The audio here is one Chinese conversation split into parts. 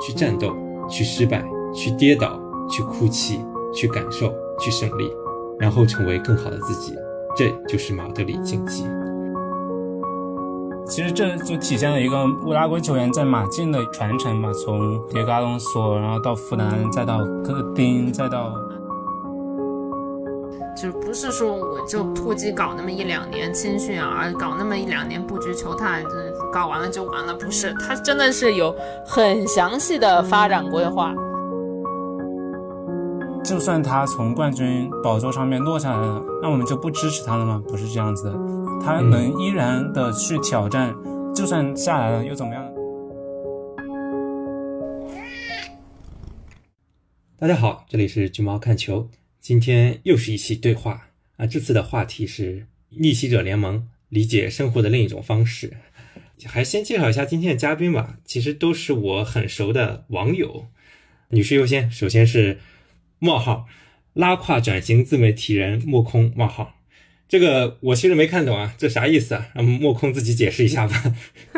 去战斗，去失败，去跌倒，去哭泣，去感受，去胜利，然后成为更好的自己。这就是马德里竞技。其实这就体现了一个乌拉圭球员在马竞的传承嘛，从迭戈·阿隆索，然后到弗兰，再到戈丁，再到。就不是说我就突击搞那么一两年青训啊，搞那么一两年布局球探，搞完了就完了，不是，他真的是有很详细的发展规划。就算他从冠军宝座上面落下来了，那我们就不支持他了吗？不是这样子的，他能依然的去挑战，就算下来了又怎么样？大家好，这里是橘猫看球。今天又是一期对话啊！这次的话题是逆袭者联盟，理解生活的另一种方式。还先介绍一下今天的嘉宾吧，其实都是我很熟的网友。女士优先，首先是冒号拉胯转型自媒体人莫空冒号，这个我其实没看懂啊，这啥意思啊？让莫空自己解释一下吧。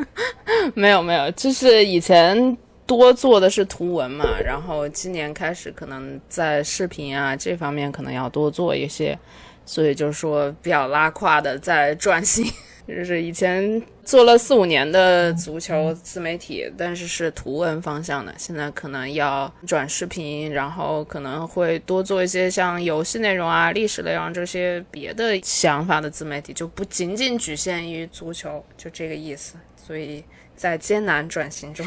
没有没有，就是以前。多做的是图文嘛，然后今年开始可能在视频啊这方面可能要多做一些，所以就是说比较拉胯的在转型，就是以前做了四五年的足球自媒体，但是是图文方向的，现在可能要转视频，然后可能会多做一些像游戏内容啊、历史内容这些别的想法的自媒体，就不仅仅局限于足球，就这个意思，所以。在艰难转型中，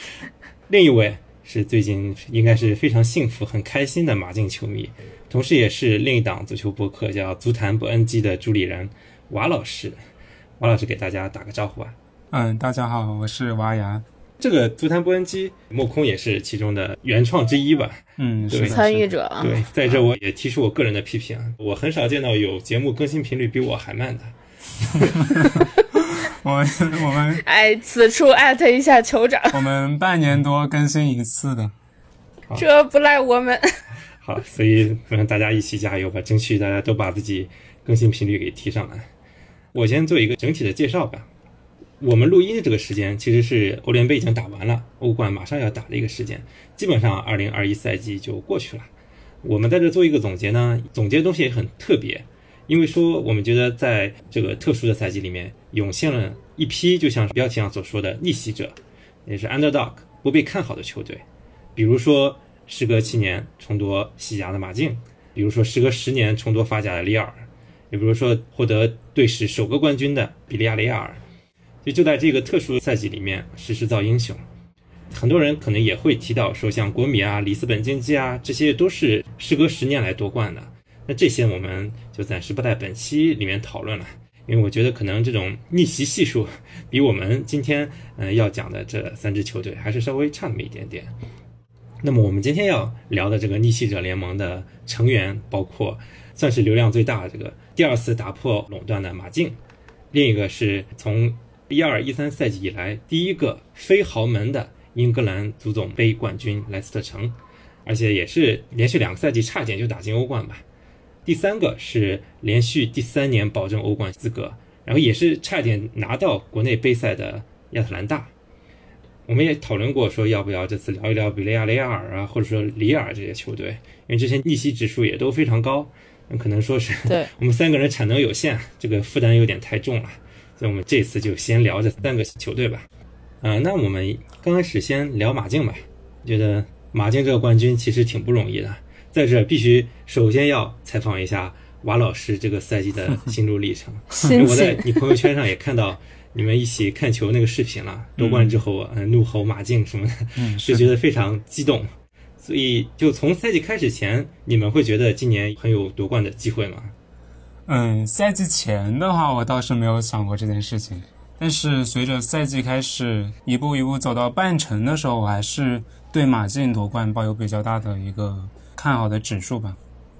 另一位是最近应该是非常幸福、很开心的马竞球迷，同时也是另一档足球播客叫《足坛不 NG》的主理人瓦老师。瓦老师给大家打个招呼吧。嗯，大家好，我是娃牙。这个《足坛播音机》，莫空也是其中的原创之一吧？嗯，是，参与者。对，在这我也提出我个人的批评，我很少见到有节目更新频率比我还慢的。我 我们 哎，此处艾特一下酋长。我们半年多更新一次的，这不赖我们。好，所以让大家一起加油吧，争取大家都把自己更新频率给提上来。我先做一个整体的介绍吧。我们录音的这个时间其实是欧联杯已经打完了，欧冠马上要打的一个时间，基本上二零二一赛季就过去了。我们在这做一个总结呢，总结的东西也很特别。因为说，我们觉得在这个特殊的赛季里面，涌现了一批就像标题上所说的逆袭者，也是 underdog 不被看好的球队，比如说时隔七年重夺西甲的马竞，比如说时隔十年重夺法甲的里尔，比如说获得队史首个冠军的比利亚雷亚尔，就就在这个特殊赛季里面实时造英雄。很多人可能也会提到说，像国米啊、里斯本竞技啊，这些都是时隔十年来夺冠的。那这些我们就暂时不在本期里面讨论了，因为我觉得可能这种逆袭系数比我们今天嗯要讲的这三支球队还是稍微差那么一点点。那么我们今天要聊的这个逆袭者联盟的成员，包括算是流量最大的这个第二次打破垄断的马竞，另一个是从一二一三赛季以来第一个非豪门的英格兰足总杯冠军莱斯特城，而且也是连续两个赛季差点就打进欧冠吧。第三个是连续第三年保证欧冠资格，然后也是差点拿到国内杯赛的亚特兰大。我们也讨论过，说要不要这次聊一聊比利亚雷亚尔啊，或者说里尔这些球队，因为这些逆袭指数也都非常高。可能说是 我们三个人产能有限，这个负担有点太重了，所以我们这次就先聊这三个球队吧。啊，那我们刚开始先聊马竞吧。觉得马竞这个冠军其实挺不容易的。在这必须首先要采访一下瓦老师这个赛季的 心路历程。我在你朋友圈上也看到你们一起看球那个视频了，夺冠之后，嗯，怒吼马竞什么的，就觉得非常激动。所以，就从赛季开始前，你们会觉得今年很有夺冠的机会吗？嗯，赛季前的话，我倒是没有想过这件事情。但是随着赛季开始一步一步走到半程的时候，我还是对马竞夺冠抱有比较大的一个。看好的指数吧，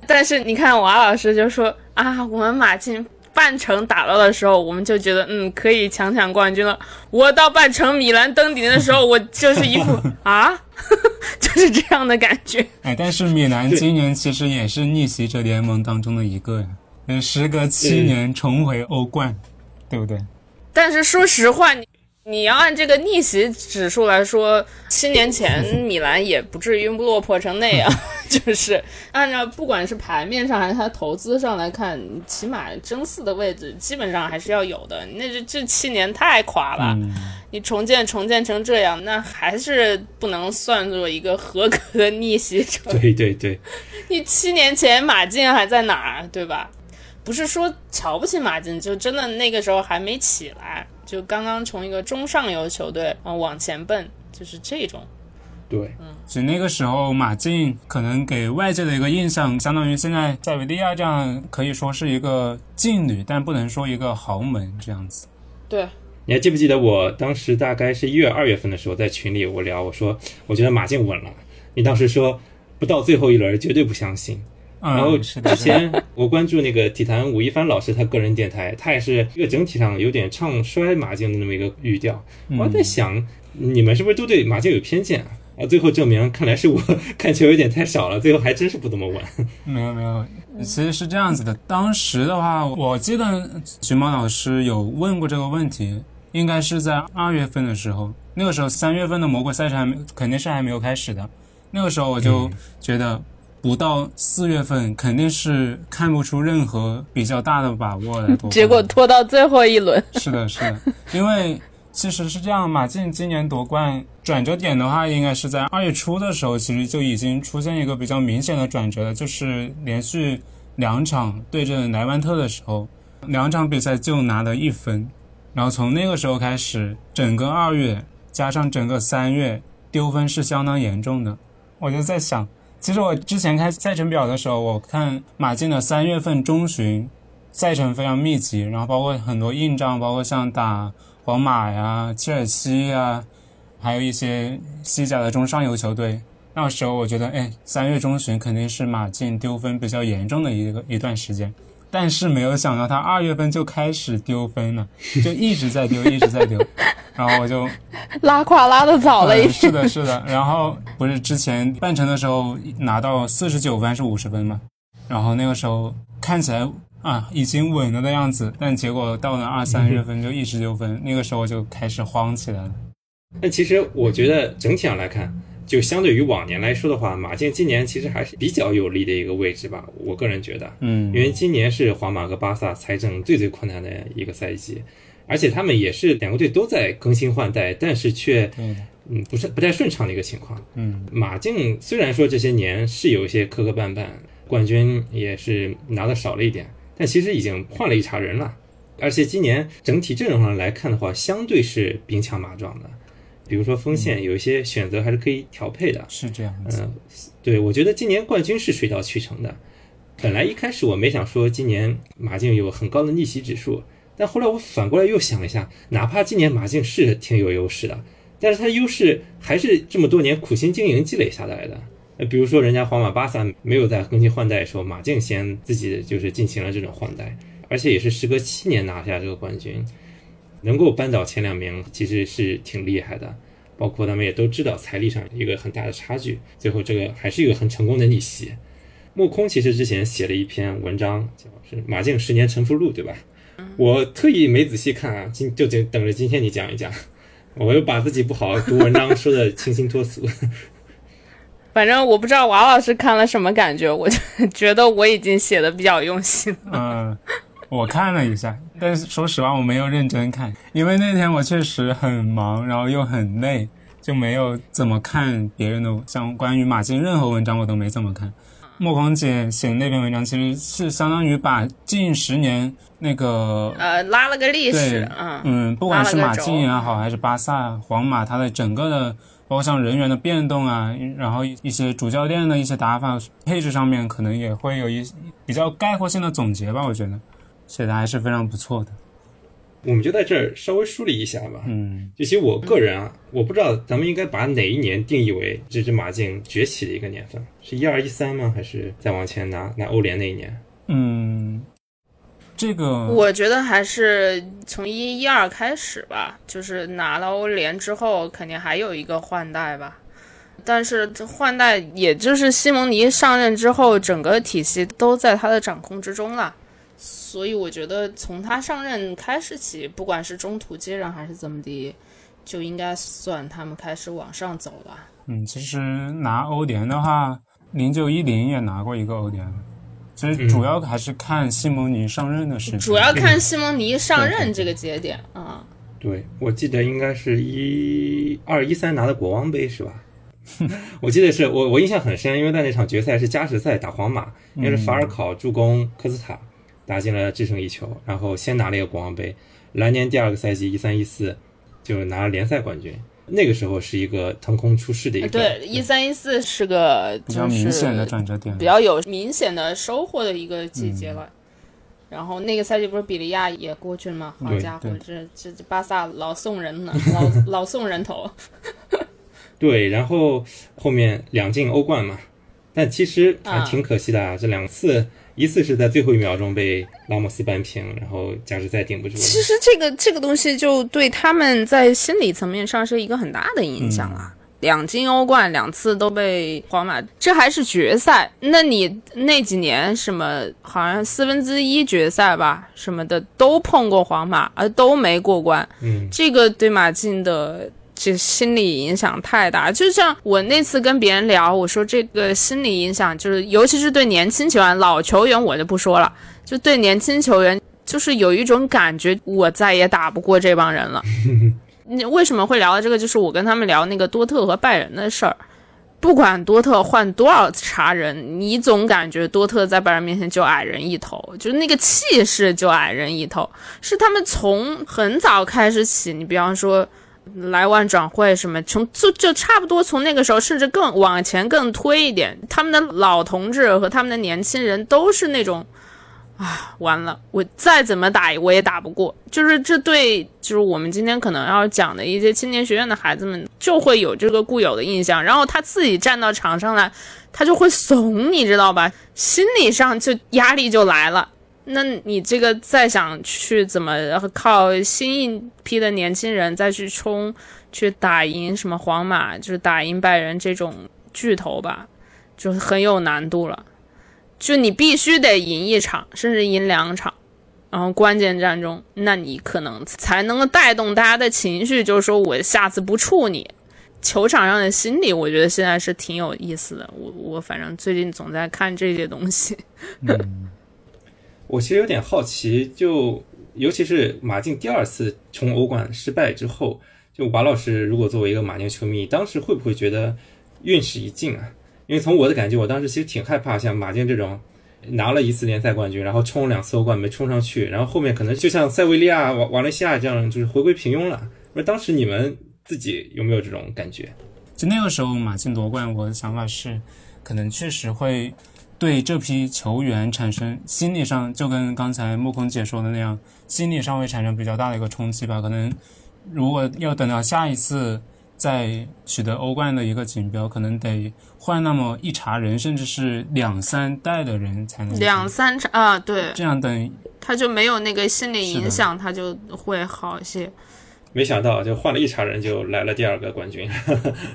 但是你看王老师就说啊，我们马竞半程打到的时候，我们就觉得嗯可以强抢冠军了。我到半程米兰登顶的时候，我就是一副 啊，就是这样的感觉。哎，但是米兰今年其实也是逆袭者联盟当中的一个呀，嗯，时隔七年重回欧冠，对不对？但是说实话，你你要按这个逆袭指数来说，七年前米兰也不至于落魄成那样。就是按照不管是牌面上还是他投资上来看，起码争四的位置基本上还是要有的。那这这七年太垮了，你重建重建成这样，那还是不能算作一个合格的逆袭者。对对对，你七年前马竞还在哪儿，对吧？不是说瞧不起马竞，就真的那个时候还没起来。就刚刚从一个中上游球队啊往前奔，就是这种。对，嗯，所以那个时候马竞可能给外界的一个印象，相当于现在塞维利亚这样，可以说是一个劲旅，但不能说一个豪门这样子。对，你还记不记得我当时大概是一月、二月份的时候，在群里我聊，我说我觉得马竞稳了。你当时说不到最后一轮绝对不相信。然后之前我关注那个体坛吴亦凡老师他个人电台，他也是一个整体上有点唱衰马竞的那么一个语调。我在想，你们是不是都对马竞有偏见啊？啊，最后证明看来是我 看球有点太少了，最后还真是不怎么稳。没有没有，其实是这样子的。当时的话，我记得熊猫老师有问过这个问题，应该是在二月份的时候，那个时候三月份的魔鬼赛程还没肯定是还没有开始的。那个时候我就觉得。不到四月份，肯定是看不出任何比较大的把握来。结果拖到最后一轮。是的，是的，因为其实是这样，马竞今年夺冠转折点的话，应该是在二月初的时候，其实就已经出现一个比较明显的转折了，就是连续两场对阵莱万特的时候，两场比赛就拿了一分，然后从那个时候开始，整个二月加上整个三月，丢分是相当严重的。我就在想。其实我之前看赛程表的时候，我看马竞的三月份中旬赛程非常密集，然后包括很多硬仗，包括像打皇马呀、切尔西呀，还有一些西甲的中上游球队。那时候我觉得，哎，三月中旬肯定是马竞丢分比较严重的一个一段时间。但是没有想到，他二月份就开始丢分了，就一直在丢，一直在丢。然后我就拉胯拉的早了一点。是的，是的。然后不是之前半程的时候拿到四十九分还是五十分嘛？然后那个时候看起来啊已经稳了的样子，但结果到了二三月份就一直丢分，那个时候就开始慌起来了。但其实我觉得整体上来看。就相对于往年来说的话，马竞今年其实还是比较有利的一个位置吧。我个人觉得，嗯，因为今年是皇马和巴萨财政最最困难的一个赛季，而且他们也是两个队都在更新换代，但是却，嗯，不是不太顺畅的一个情况。嗯，马竞虽然说这些年是有一些磕磕绊绊，冠军也是拿的少了一点，但其实已经换了一茬人了，而且今年整体阵容上来看的话，相对是兵强马壮的。比如说锋线有一些选择还是可以调配的，是这样子。嗯，对，我觉得今年冠军是水到渠成的。本来一开始我没想说今年马竞有很高的逆袭指数，但后来我反过来又想了一下，哪怕今年马竞是挺有优势的，但是它优势还是这么多年苦心经营积累下来的。呃，比如说人家皇马、巴萨没有在更新换代的时候，马竞先自己就是进行了这种换代，而且也是时隔七年拿下这个冠军。能够扳倒前两名，其实是挺厉害的。包括他们也都知道财力上一个很大的差距，最后这个还是一个很成功的逆袭。莫空其实之前写了一篇文章，叫是《马竞十年沉浮录》，对吧？我特意没仔细看啊，今就等等着今天你讲一讲。我又把自己不好读文章说的清新脱俗。反正我不知道王老师看了什么感觉，我就觉得我已经写的比较用心了。嗯。我看了一下，但是说实话我没有认真看，因为那天我确实很忙，然后又很累，就没有怎么看别人的像关于马竞任何文章我都没怎么看。莫空姐写的那篇文章其实是相当于把近十年那个呃拉了个历史，嗯嗯，不管是马竞也好，还是巴萨、皇马，它的整个的包括像人员的变动啊，然后一些主教练的一些打法配置上面，可能也会有一比较概括性的总结吧，我觉得。写的还是非常不错的，我们就在这儿稍微梳理一下吧。嗯，就其实我个人啊，我不知道咱们应该把哪一年定义为这只马竞崛起的一个年份，是一二一三吗？还是再往前拿拿欧联那一年？嗯，这个我觉得还是从一一二开始吧，就是拿了欧联之后，肯定还有一个换代吧。但是这换代也就是西蒙尼上任之后，整个体系都在他的掌控之中了。所以我觉得从他上任开始起，不管是中途接任还是怎么的，就应该算他们开始往上走了。嗯，其实拿欧联的话，零九一零也拿过一个欧联，其实主要还是看西蒙尼上任的事情。主要看西蒙尼上任这个节点啊。对，我记得应该是一二一三拿的国王杯是吧？我记得是我我印象很深，因为在那场决赛是加时赛打皇马，应该是法尔考助攻科斯塔打进了制胜一球，然后先拿了一个国王杯。来年第二个赛季一三一四就拿了联赛冠军，那个时候是一个腾空出世的一个。对，一三一四是个比较明显的转折点，比较有明显的收获的一个季节了。然后那个赛季不是比利亚也过去了吗？好家伙，这这这巴萨老送人呢，老 老送人头。对，然后后面两进欧冠嘛，但其实还挺可惜的啊。这两次，一次是在最后一秒钟被拉莫斯扳平，然后加时赛顶不住。其实这个这个东西就对他们在心理层面上是一个很大的影响了。两金欧冠，两次都被皇马，这还是决赛。那你那几年什么，好像四分之一决赛吧，什么的都碰过皇马，而都没过关。嗯，这个对马竞的。这心理影响太大，就像我那次跟别人聊，我说这个心理影响就是，尤其是对年轻球员、老球员我就不说了，就对年轻球员，就是有一种感觉，我再也打不过这帮人了。你为什么会聊到这个？就是我跟他们聊那个多特和拜仁的事儿，不管多特换多少茬人，你总感觉多特在拜仁面前就矮人一头，就是那个气势就矮人一头，是他们从很早开始起，你比方说。来万转会什么，从就就差不多从那个时候，甚至更往前更推一点，他们的老同志和他们的年轻人都是那种，啊，完了，我再怎么打我也打不过，就是这对，就是我们今天可能要讲的一些青年学院的孩子们就会有这个固有的印象，然后他自己站到场上来，他就会怂，你知道吧？心理上就压力就来了。那你这个再想去怎么靠新一批的年轻人再去冲，去打赢什么皇马，就是打赢拜仁这种巨头吧，就很有难度了。就你必须得赢一场，甚至赢两场，然后关键战中，那你可能才能够带动大家的情绪，就是说我下次不怵你。球场上的心理，我觉得现在是挺有意思的。我我反正最近总在看这些东西。我其实有点好奇，就尤其是马竞第二次冲欧冠失败之后，就王老师如果作为一个马竞球迷，当时会不会觉得运势已尽啊？因为从我的感觉，我当时其实挺害怕，像马竞这种拿了一次联赛冠军，然后冲两次欧冠没冲上去，然后后面可能就像塞维利亚、瓦瓦伦西亚这样，就是回归平庸了。那当时你们自己有没有这种感觉？就那个时候马竞夺冠，我的想法是，可能确实会。对这批球员产生心理上，就跟刚才木空姐说的那样，心理上会产生比较大的一个冲击吧。可能如果要等到下一次再取得欧冠的一个锦标，可能得换那么一茬人，甚至是两三代的人才能两三茬啊，对，这样等他就没有那个心理影响，他就会好一些。没想到就换了一茬人，就来了第二个冠军。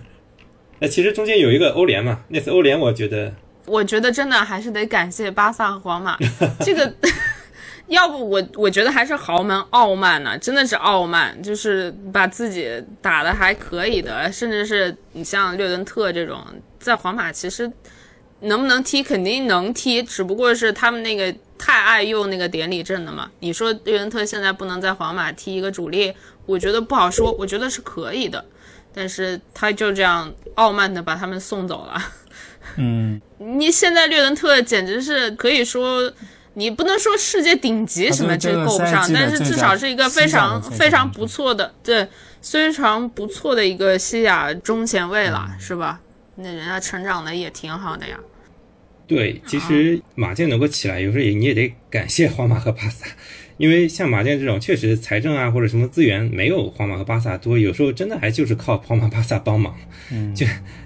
那其实中间有一个欧联嘛，那次欧联我觉得。我觉得真的还是得感谢巴萨和皇马，这个 要不我我觉得还是豪门傲慢呢，真的是傲慢，就是把自己打的还可以的，甚至是你像略顿特这种，在皇马其实能不能踢肯定能踢，只不过是他们那个太爱用那个典礼阵的嘛。你说略顿特现在不能在皇马踢一个主力，我觉得不好说，我觉得是可以的，但是他就这样傲慢的把他们送走了。嗯，你现在略伦特简直是可以说，你不能说世界顶级什么，这够不上，但是至少是一个非常非常不错的，对，非常不错的一个西亚中前卫了，是吧？那人家成长的也挺好的呀。对，其实马竞能够起来，有时候也你也得感谢皇马和巴萨。因为像马竞这种，确实财政啊或者什么资源没有皇马和巴萨多，有时候真的还就是靠皇马、巴萨帮忙。嗯，就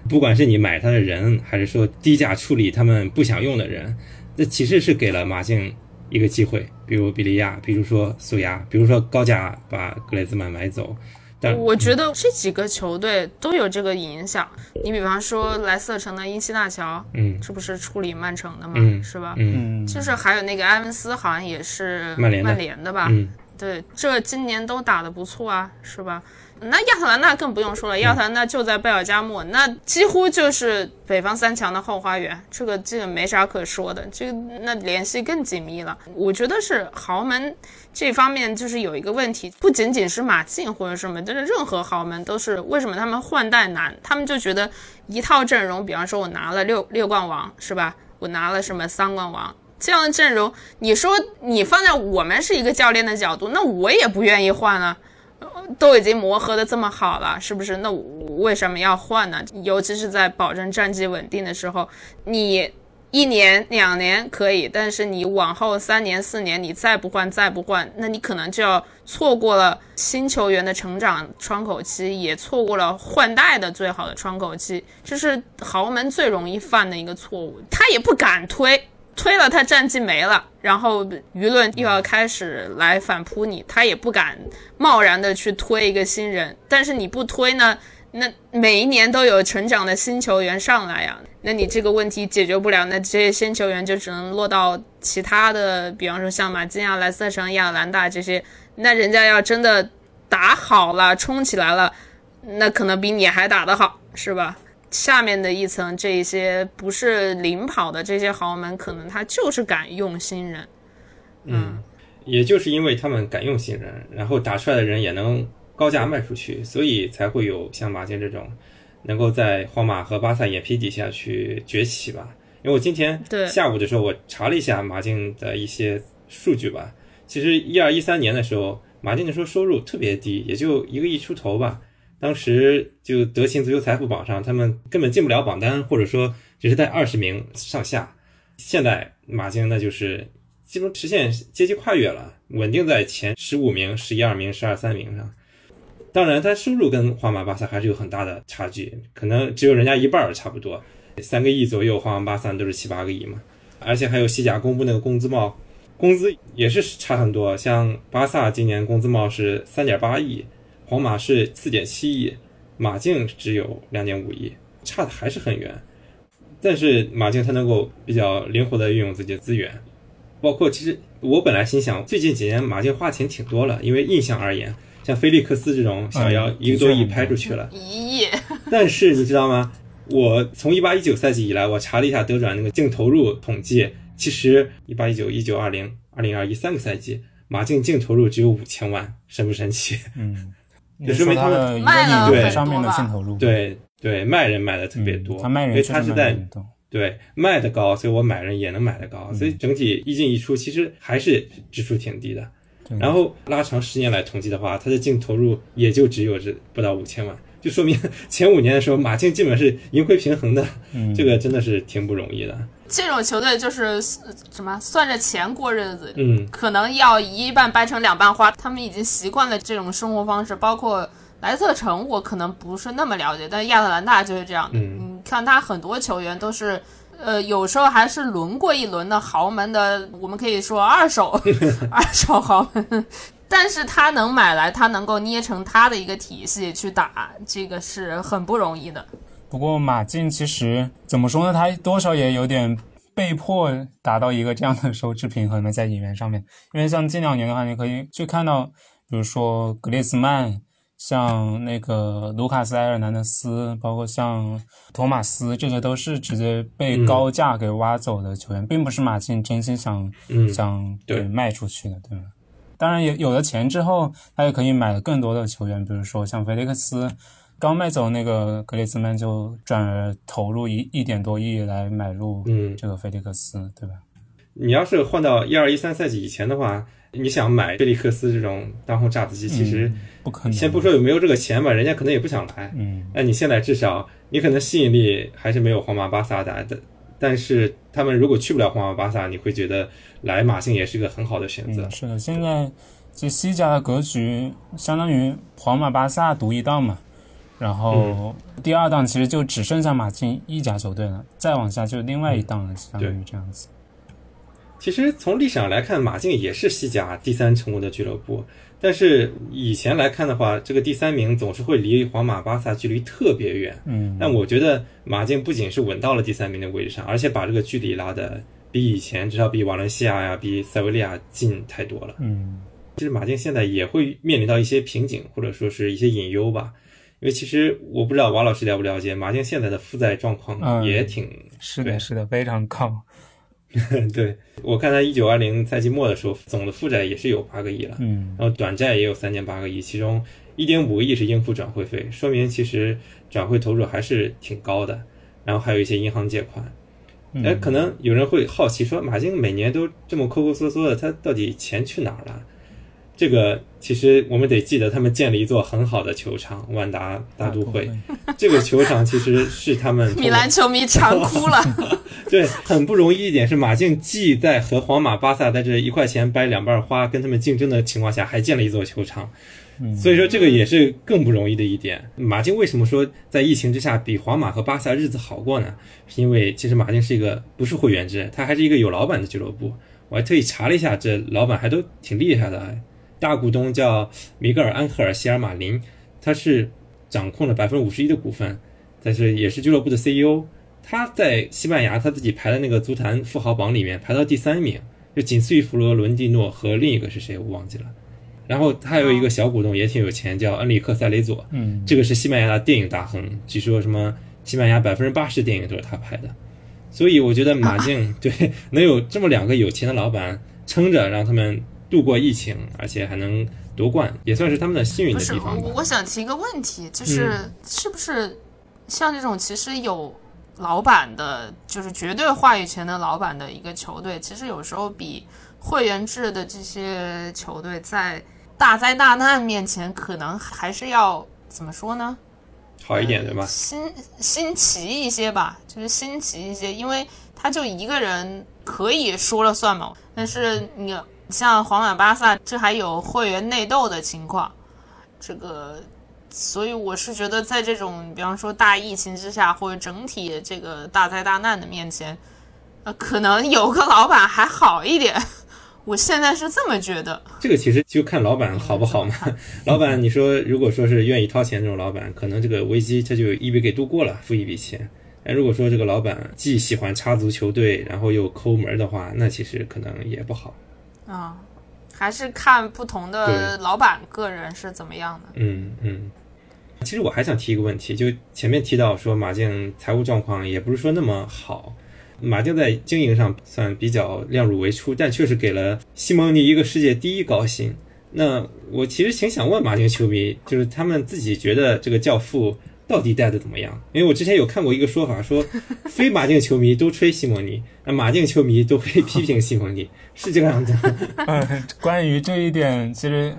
不管是你买他的人，还是说低价处理他们不想用的人，那其实是给了马竞一个机会。比如比利亚，比如说苏亚，比如说高价把格雷兹曼买走，但我觉得这几个球队都有这个影响。你比方说莱斯特城的英西纳乔，嗯这不是处理曼城的吗？嗯是吧？嗯嗯，就是还有那个埃文斯，好像也是曼联的联的吧？嗯对，这今年都打得不错啊，是吧？那亚特兰大更不用说了，亚特兰大就在贝尔加莫，那几乎就是北方三强的后花园，这个这个没啥可说的，这个那联系更紧密了。我觉得是豪门这方面就是有一个问题，不仅仅是马竞或者什么，就是任何豪门都是为什么他们换代难，他们就觉得一套阵容，比方说我拿了六六冠王是吧？我拿了什么三冠王，这样的阵容，你说你放在我们是一个教练的角度，那我也不愿意换啊。都已经磨合的这么好了，是不是？那我为什么要换呢？尤其是在保证战绩稳定的时候，你一年两年可以，但是你往后三年四年，你再不换再不换，那你可能就要错过了新球员的成长窗口期，也错过了换代的最好的窗口期，这是豪门最容易犯的一个错误。他也不敢推，推了他战绩没了，然后舆论又要开始来反扑你，他也不敢贸然的去推一个新人。但是你不推呢，那每一年都有成长的新球员上来呀，那你这个问题解决不了，那这些新球员就只能落到其他的，比方说像马竞啊、莱斯特城、亚兰大这些，那人家要真的打好了、冲起来了，那可能比你还打得好，是吧？下面的一层这一些不是领跑的这些豪门，可能他就是敢用新人。嗯也就是因为他们敢用新人，然后打出来的人也能高价卖出去，所以才会有像马竞这种能够在皇马和巴萨眼皮底下去崛起吧。因为我今天对下午的时候，我查了一下马竞的一些数据吧。其实一二一三年的时候，马竞的时候收入特别低，也就一个亿出头吧。当时就德勤足球财富榜上，他们根本进不了榜单，或者说只是在二十名上下。现在马竞那就是基本实现阶级跨越了，稳定在前十五名、十一二名、十二三名上。当然，他收入跟皇马、巴萨还是有很大的差距，可能只有人家一半儿差不多，三个亿左右，皇马、巴萨都是七八个亿嘛。而且还有西甲公布那个工资帽，工资也是差很多。像巴萨今年工资帽是三点八亿，皇马是四点七亿，马竞只有两点五亿，差的还是很远。但是马竞它能够比较灵活的运用自己的资源，包括其实我本来心想，最近几年马竞花钱挺多了，因为印象而言，像菲利克斯这种小妖嗯一个多亿拍出去了。一亿，但是你知道吗？我从一八一九赛季以来，我查了一下德转那个净投入统计，其实一八一九、一九二零、二零二一三个赛季，马竞净投入只有五千万，神不神奇？嗯，也说明他卖了上面的入，对对，卖人卖的特别多，嗯他卖因人因为他是在。对卖的高，所以我买人也能买的高，嗯所以整体一进一出其实还是支出挺低的。然后拉长十年来统计的话，它的净投入也就只有这不到五千万，就说明 前五年的时候马竞基本是盈亏平衡的，嗯这个真的是挺不容易的。这种球队就是呃什么算着钱过日子，嗯，可能要一半掰成两半花。他们已经习惯了这种生活方式，包括莱斯特城，我可能不是那么了解，但亚特兰大就是这样的。嗯你看他很多球员都是。呃，有时候还是轮过一轮的豪门的，我们可以说二手 二手豪门，但是他能买来，他能够捏成他的一个体系去打，这个是很不容易的。不过马竞其实怎么说呢？他多少也有点被迫达到一个这样的收支平衡的在引援上面。因为像近两年的话，你可以去看到，比如说格列兹曼，像那个卢卡斯埃尔南德斯，包括像托马斯，这些都是直接被高价给挖走的球员，并不是马竞真心想、嗯想卖出去的，对吧？当然有有了钱之后，他也可以买更多的球员，比如说像菲利克斯，刚卖走那个格列兹曼，就转而投入一一点多亿来买入嗯这个菲利克斯，对吧？你要是换到一二一三赛季以前的话，你想买菲利克斯这种当红炸子鸡，其实嗯不可能。先不说有没有这个钱吧，人家可能也不想来。嗯，那你现在至少你可能吸引力还是没有皇马、巴萨大的，但是他们如果去不了皇马、巴萨，你会觉得来马竞也是个很好的选择嗯，。是的，现在这西甲的格局相当于皇马、巴萨独一档嘛，然后第二档其实就只剩下马竞、一甲球队了，再往下就另外一档了，相当于这样子。其实从历史上来看，马竞也是西甲第三成功的俱乐部。但是以前来看的话，这个第三名总是会离皇马、巴萨距离特别远。嗯，但我觉得马竞不仅是稳到了第三名的位置上，而且把这个距离拉的比以前至少比瓦伦西亚呀、比塞维利亚近太多了。嗯，其实马竞现在也会面临到一些瓶颈，或者说是一些隐忧吧。因为其实我不知道王老师了不了解，马竞现在的负债状况嗯也挺对是的，是的，非常高。对，我看他一九二零赛季末的时候，总的负债也是有八个亿了，嗯然后短债也有三点八个亿，其中一点五个亿是应付转会费，说明其实转会投入还是挺高的。然后还有一些银行借款，嗯哎，可能有人会好奇说，马竞每年都这么抠抠缩缩的，他到底钱去哪儿了？这个其实我们得记得，他们建了一座很好的球场——万达大都会。这个球场其实是他们米兰球迷馋哭了。对，很不容易一点是马竞既在和皇马、巴萨在这一块钱掰两半花跟他们竞争的情况下，还建了一座球场，所以说这个也是更不容易的一点。马竞为什么说在疫情之下比皇马和巴萨日子好过呢？是因为其实马竞是一个不是会员制，它还是一个有老板的俱乐部。我还特意查了一下，这老板还都挺厉害的，大股东叫米格尔·安赫尔·希尔马林，他是掌控了百分之五十一的股份，但是也是俱乐部的 CEO。他在西班牙他自己排的那个足坛富豪榜里面排到第三名，就仅次于弗罗伦蒂诺和另一个是谁我忘记了。然后他还有一个小股东也挺有钱，叫恩里克·塞雷佐，嗯，这个是西班牙的电影大亨，据说什么西班牙百分之八十电影都是他拍的。所以我觉得马竞 对能有这么两个有钱的老板撑着，让他们度过疫情，而且还能夺冠，也算是他们的幸运的地方吧我，。我想提一个问题，就是、嗯是不是像这种其实有老板的，就是绝对话语权的老板的一个球队，其实有时候比会员制的这些球队在大灾大难面前，可能还是要怎么说呢？好一点对吧？新新奇一些吧，就是新奇一些，因为他就一个人可以说了算嘛。但是你像皇马、巴萨，这还有会员内斗的情况，这个，所以我是觉得在这种比方说大疫情之下，或者整体这个大灾大难的面前，呃，可能有个老板还好一点。我现在是这么觉得。这个其实就看老板好不好嘛。老板，你说如果说是愿意掏钱这种老板，可能这个危机他就一笔给度过了，付一笔钱。哎，如果说这个老板既喜欢插足球队，然后又抠门的话，那其实可能也不好。啊、还是看不同的老板个人是怎么样的。嗯嗯。其实我还想提一个问题，就前面提到说马竞财务状况也不是说那么好，马竞在经营上算比较量入为出，但确实给了西蒙尼一个世界第一高薪。那我其实挺想问马竞球迷，就是他们自己觉得这个教父到底带的怎么样？因为我之前有看过一个说法，说 非马竞球迷都吹西蒙尼，那马竞球迷都会批评西蒙尼，是这个样子吗？嗯，关于这一点，其实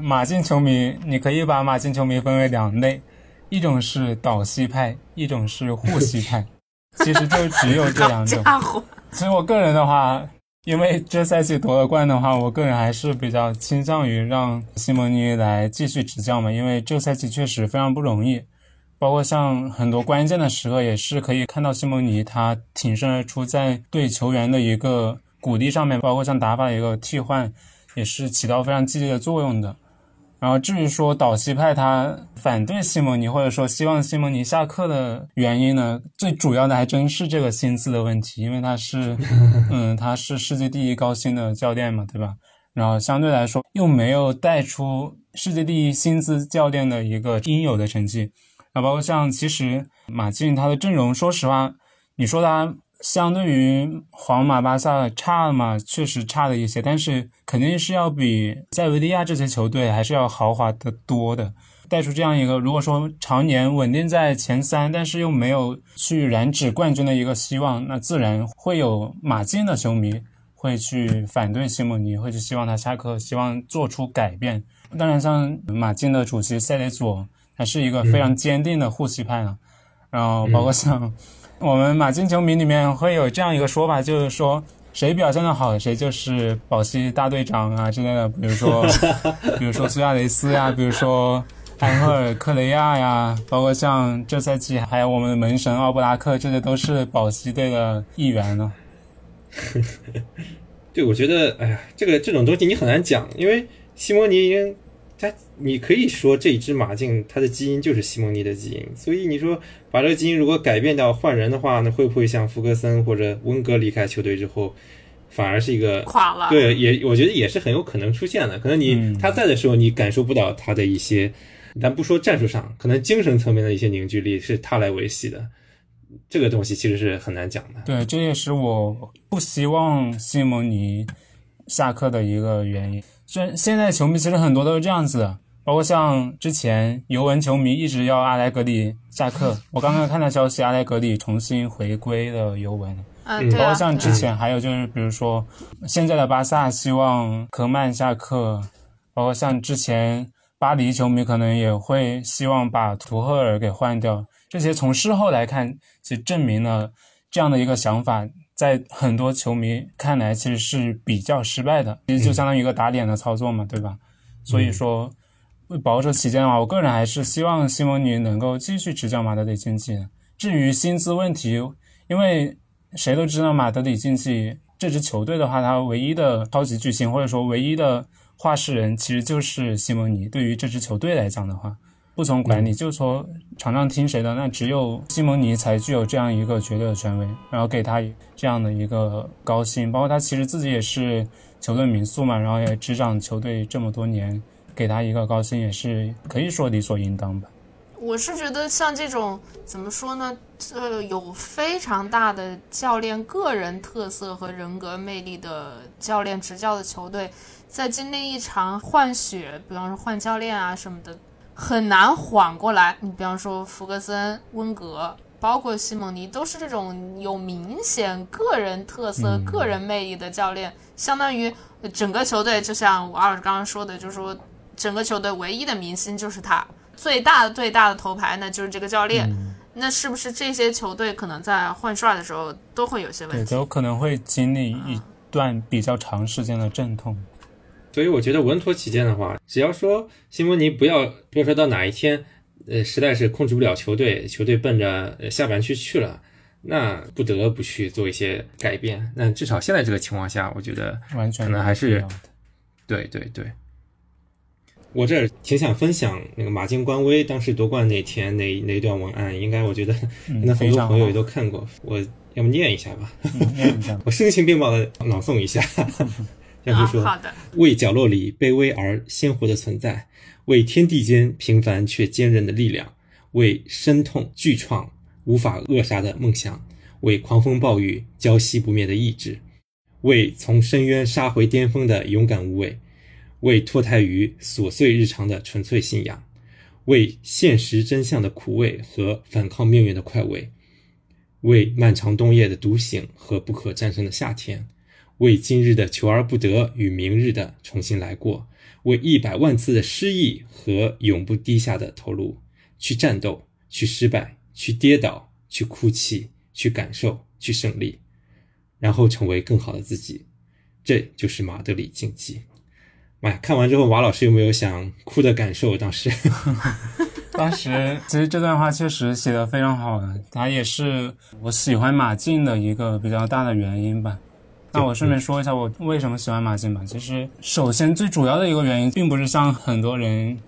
马竞球迷，你可以把马竞球迷分为两类，一种是倒西派，一种是护西派。其实就只有这两种。其实我个人的话，因为这赛季夺了冠的话，我个人还是比较倾向于让西蒙尼来继续执教嘛，因为这赛季确实非常不容易。包括像很多关键的时刻，也是可以看到西蒙尼他挺身而出，在对球员的一个鼓励上面，包括像打法的一个替换，也是起到非常积极的作用的。然后至于说岛西派他反对西蒙尼，或者说希望西蒙尼下课的原因呢，最主要的还真是这个薪资的问题，因为他是，嗯，他是世界第一高薪的教练嘛，对吧？然后相对来说又没有带出世界第一薪资教练的一个应有的成绩。啊，包括像其实马竞他的阵容，说实话，你说他相对于皇马、巴萨差嘛，确实差了一些，但是肯定是要比塞维利亚这些球队还是要豪华的多的。带出这样一个，如果说常年稳定在前三，但是又没有去染指冠军的一个希望，那自然会有马竞的球迷会去反对西蒙尼，会去希望他下课，希望做出改变。当然，像马竞的主席塞雷佐。还是一个非常坚定的护西派呢，然后包括像我们马竞球迷里面会有这样一个说法，就是说谁表现的好，谁就是保西大队长啊之类的。比如说，比如说苏亚雷斯呀，比如说安赫尔克雷亚呀，包括像这赛季还有我们的门神奥布拉克，这些都是保西队的一员呢。对，我觉得，哎呀，这个这种东西你很难讲，因为西蒙尼，他你可以说这只马竞它的基因就是西蒙尼的基因，所以你说把这个基因如果改变掉换人的话，那会不会像福格森或者温格离开球队之后，反而是一个垮了？对，也我觉得也是很有可能出现的。可能你、嗯他在的时候，你感受不到他的一些，咱不说战术上，可能精神层面的一些凝聚力是他来维系的。这个东西其实是很难讲的。对，这也是我不希望西蒙尼下课的一个原因。虽然现在球迷其实很多都是这样子的，包括像之前尤文球迷一直要阿莱格里下课，我刚刚看到消息，阿莱格里重新回归了尤文。嗯，对啊包括，像之前还有就是，比如说现在的巴萨希望科曼下课，包括像之前巴黎球迷可能也会希望把图赫尔给换掉。这些从事后来看，其实证明了这样的一个想法，在很多球迷看来其实是比较失败的，其实就相当于一个打脸的操作嘛，对吧？所以说，为保守起见的话，我个人还是希望西蒙尼能够继续执教马德里竞技。至于薪资问题，因为谁都知道马德里竞技这支球队的话，它唯一的超级巨星或者说唯一的话事人其实就是西蒙尼。对于这支球队来讲的话，不从管理，就说场上听谁的，那只有西蒙尼才具有这样一个绝对的权威，然后给他这样的一个高薪，包括他其实自己也是球队民宿嘛，然后也执掌球队这么多年，给他一个高薪也是可以说理所应当吧。我是觉得像这种怎么说呢？呃，有非常大的教练个人特色和人格魅力的教练执教的球队，在经历一场换血，比方说换教练啊什么的，很难缓过来。你比方说福格森、温格，包括西蒙尼，都是这种有明显个人特色、嗯个人魅力的教练，相当于整个球队，就像我二刚刚说的，就是说整个球队唯一的明星就是他。最大的最大的头牌呢，就是这个教练。嗯那是不是这些球队可能在换帅的时候都会有些问题对，题？都可能会经历一段比较长时间的阵痛。所以我觉得稳妥起见的话，只要说西蒙尼不要，比如说到哪一天，呃，实在是控制不了球队，球队奔着呃下半区去了，那不得不去做一些改变。那至少现在这个情况下，我觉得完全可能还是对对对。我这儿挺想分享那个马竞官微当时夺冠那天那那一段文案，应该我觉得可嗯 能很多朋友也都看过，我要么念一下吧，嗯念一下 我声情并茂的朗诵一下，像啊，是说。好的，为角落里卑微而鲜活的存在，为天地间平凡却坚韧的力量，为深痛巨创无法扼杀的梦想，为狂风暴雨浇熄不灭的意志，为从深渊杀回巅峰的勇敢无畏，为脱胎于琐碎日常的纯粹信仰，为现实真相的苦味和反抗命运的快慰，为漫长冬夜的独醒和不可战胜的夏天。为今日的求而不得与明日的重新来过，为一百万次的失意和永不低下的头颅，去战斗，去失败，去跌倒，去哭泣，去感受，去胜利，然后成为更好的自己。这就是马德里竞技。妈呀！看完之后，瓦老师有没有想哭的感受？当时，当时其实这段话确实写的非常好的，它也是我喜欢马竞的一个比较大的原因吧。那我顺便说一下我为什么喜欢马竞吧。其实，首先最主要的一个原因，并不是像很多人，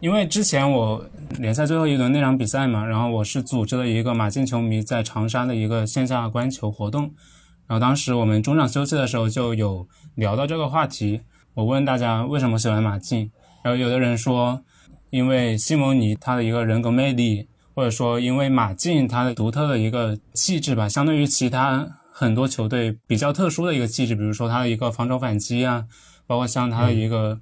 因为之前我联赛最后一轮那场比赛嘛，然后我是组织了一个马竞球迷在长沙的一个线下观球活动，然后当时我们中场休息的时候就有聊到这个话题，我问大家为什么喜欢马竞，然后有的人说。因为西蒙尼他的一个人格魅力，或者说因为马竞他的独特的一个气质吧，相对于其他很多球队比较特殊的一个气质，比如说他的一个防守反击啊，包括像他的一个，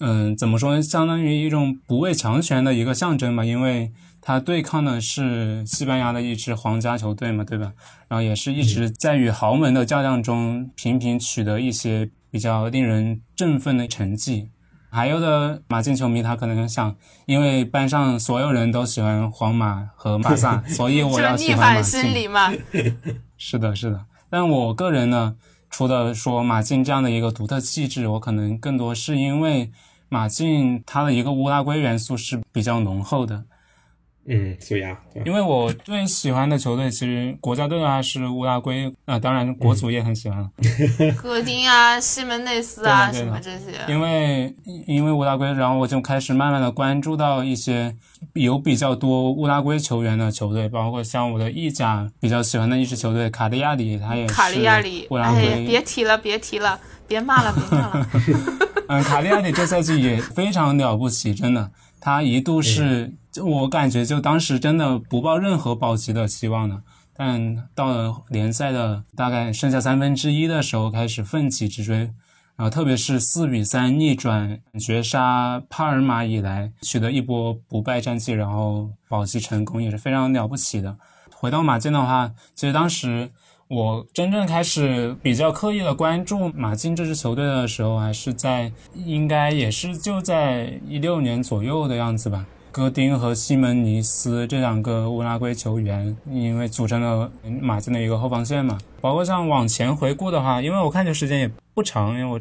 嗯，怎么说呢，相当于一种不畏强权的一个象征吧，因为他对抗的是西班牙的一支皇家球队嘛，对吧？然后也是一直在与豪门的较量中频频取得一些比较令人振奋的成绩。还有的马竞球迷，他可能想，因为班上所有人都喜欢皇马和巴萨，所以我要喜欢马竞。心理嘛？是的，是的。但我个人呢，除了说马竞这样的一个独特气质，我可能更多是因为马竞它的一个乌拉圭元素是比较浓厚的。嗯，苏亚，因为我最喜欢的球队其实国家队的话是乌拉圭，啊，当然国足也很喜欢了。戈丁啊，西门内斯啊，什么这些。因为因为乌拉圭，然后我就开始慢慢的关注到一些有比较多乌拉圭球员的球队，包括像我的意甲比较喜欢的一支球队卡利亚里，他也是卡利亚里，乌拉哎，圭。别提了，别提了，别骂了，别骂了。嗯，卡利亚里这赛季也非常了不起，真的，他一度是，就我感觉就当时真的不抱任何保级的希望的，但到了联赛的大概剩下三分之一的时候，开始奋起直追，然后特别是四比三逆转绝杀帕尔马以来，取得一波不败战绩，然后保级成功，也是非常了不起的。回到马竞的话，其实当时我真正开始比较刻意的关注马竞这支球队的时候，还是在应该也是就在一六年左右的样子吧。戈丁和西门尼斯这两个乌拉圭球员，因为组成了马竞的一个后防线嘛。包括像往前回顾的话，因为我看球时间也不长，因为我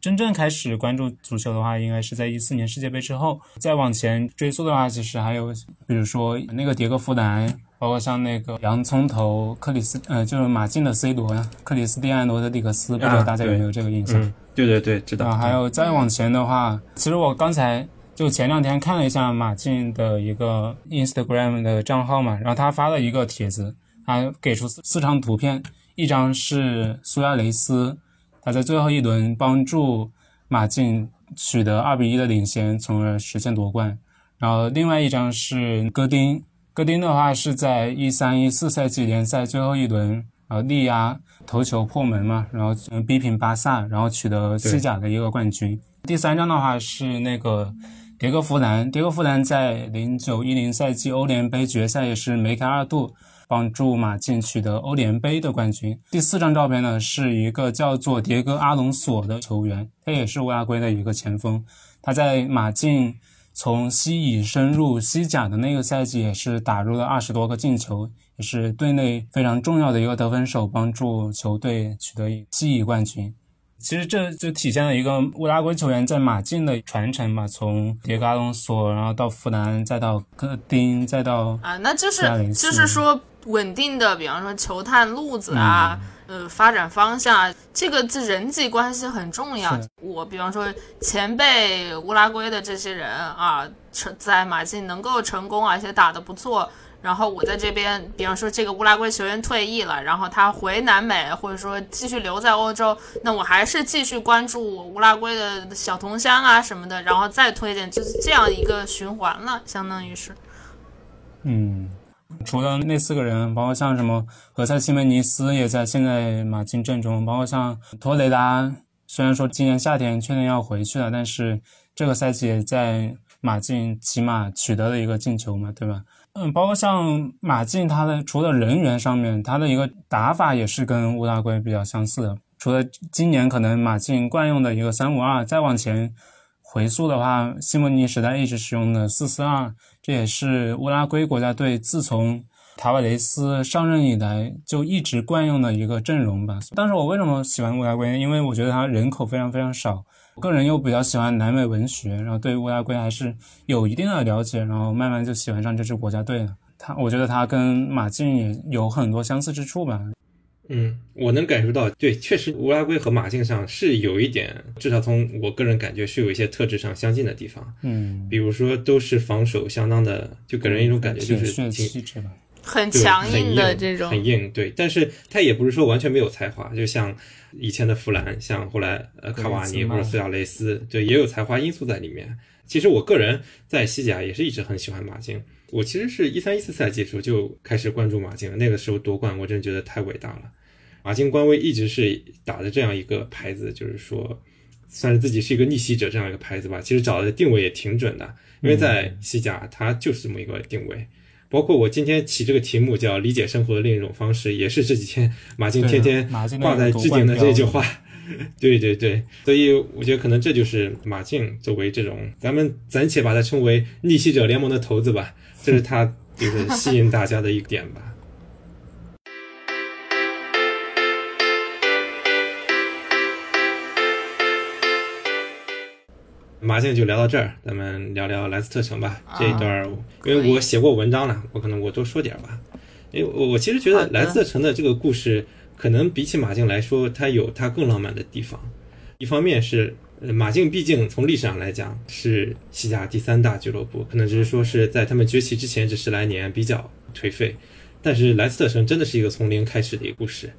真正开始关注足球的话，应该是在一四年世界杯之后。再往前追溯的话，其实还有比如说那个迭戈·弗兰，包括像那个洋葱头克里斯，呃，就是马竞的 C 罗呀，克里斯蒂安·罗德里格斯，不知道大家有没有这个印象？嗯，对对对，知道。啊，还有再往前的话，其实我刚才就前两天看了一下马竞的一个 Instagram 的账号嘛，然后他发了一个帖子，他给出四四张图片，一张是苏亚雷斯，他在最后一轮帮助马竞取得二比一的领先，从而实现夺冠。然后另外一张是戈丁，戈丁的话是在一三一四赛季联赛最后一轮，呃，力压头球破门嘛，然后嗯逼平巴萨，然后取得西甲的一个冠军。第三张的话是那个迭戈·弗兰，迭戈·弗兰在零九一零赛季欧联杯决赛也是梅开二度，帮助马竞取得欧联杯的冠军。第四张照片呢是一个叫做迭戈·阿隆索的球员，他也是乌拉圭的一个前锋，他在马竞。从西乙升入西甲的那个赛季，也是打入了二十多个进球，也是队内非常重要的一个得分手，帮助球队取得西乙冠军。其实这就体现了一个乌拉圭球员在马竞的传承吧，从迭戈·阿隆索，然后到弗兰，再到戈丁，再到啊，那就是就是说稳定的，比方说球探路子啊，嗯呃，发展方向啊，这个这人际关系很重要。我比方说前辈乌拉圭的这些人啊，成在马竞能够成功啊，而且打得不错。然后我在这边，比方说这个乌拉圭球员退役了，然后他回南美，或者说继续留在欧洲，那我还是继续关注乌拉圭的小同乡啊什么的，然后再推荐，就是这样一个循环了，相当于是。嗯，除了那四个人，包括像什么何塞·西门尼斯也在现在马竞阵中，包括像托雷拉，虽然说今年夏天确定要回去了，但是这个赛季也在马竞起码取得了一个进球嘛，对吧？嗯，包括像马竞，他的除了人员上面，他的一个打法也是跟乌拉圭比较相似的。除了今年可能马竞惯用的一个三五二，再往前回溯的话，西蒙尼时代一直使用的四四二，这也是乌拉圭国家队自从塔瓦雷斯上任以来就一直惯用的一个阵容吧。但是我为什么喜欢乌拉圭？因为我觉得它人口非常非常少，我个人又比较喜欢南美文学，然后对乌拉圭还是有一定的了解，然后慢慢就喜欢上这支国家队了。他，我觉得他跟马竞也有很多相似之处吧。嗯，我能感受到，对，确实乌拉圭和马竞上是有一点，至少从我个人感觉是有一些特质上相近的地方。嗯，比如说，都是防守相当的，就给人一种感觉就是挺气质吧。很强硬的这种，很硬，对。但是他也不是说完全没有才华，就像以前的弗兰，像后来呃卡瓦尼或者苏亚雷斯，对，也有才华因素在里面。其实我个人在西甲也是一直很喜欢马竞，我其实是一三一四赛季的时候就开始关注马竞了，那个时候夺冠我真的觉得太伟大了。马竞官微一直是打的这样一个牌子，就是说算是自己是一个逆袭者这样一个牌子吧。其实找的定位也挺准的，因为在西甲它就是这么一个定位。包括我今天起这个题目叫“理解生活的另一种方式”，也是这几天马竞天天挂在置顶的这句话。对对对，所以我觉得可能这就是马竞作为这种咱们暂且把它称为逆袭者联盟的头子吧，这是他就是吸引大家的一点吧。马竞就聊到这儿，咱们聊聊莱斯特城吧。这一段儿，因为我写过文章了，我可能我多说点儿吧。因为我我其实觉得莱斯特城的这个故事，可能比起马竞来说，它有它更浪漫的地方。一方面是呃马竞毕竟从历史上来讲是西甲第三大俱乐部，可能只是说是在他们崛起之前这十来年比较颓废，但是莱斯特城真的是一个从零开始的一个故事，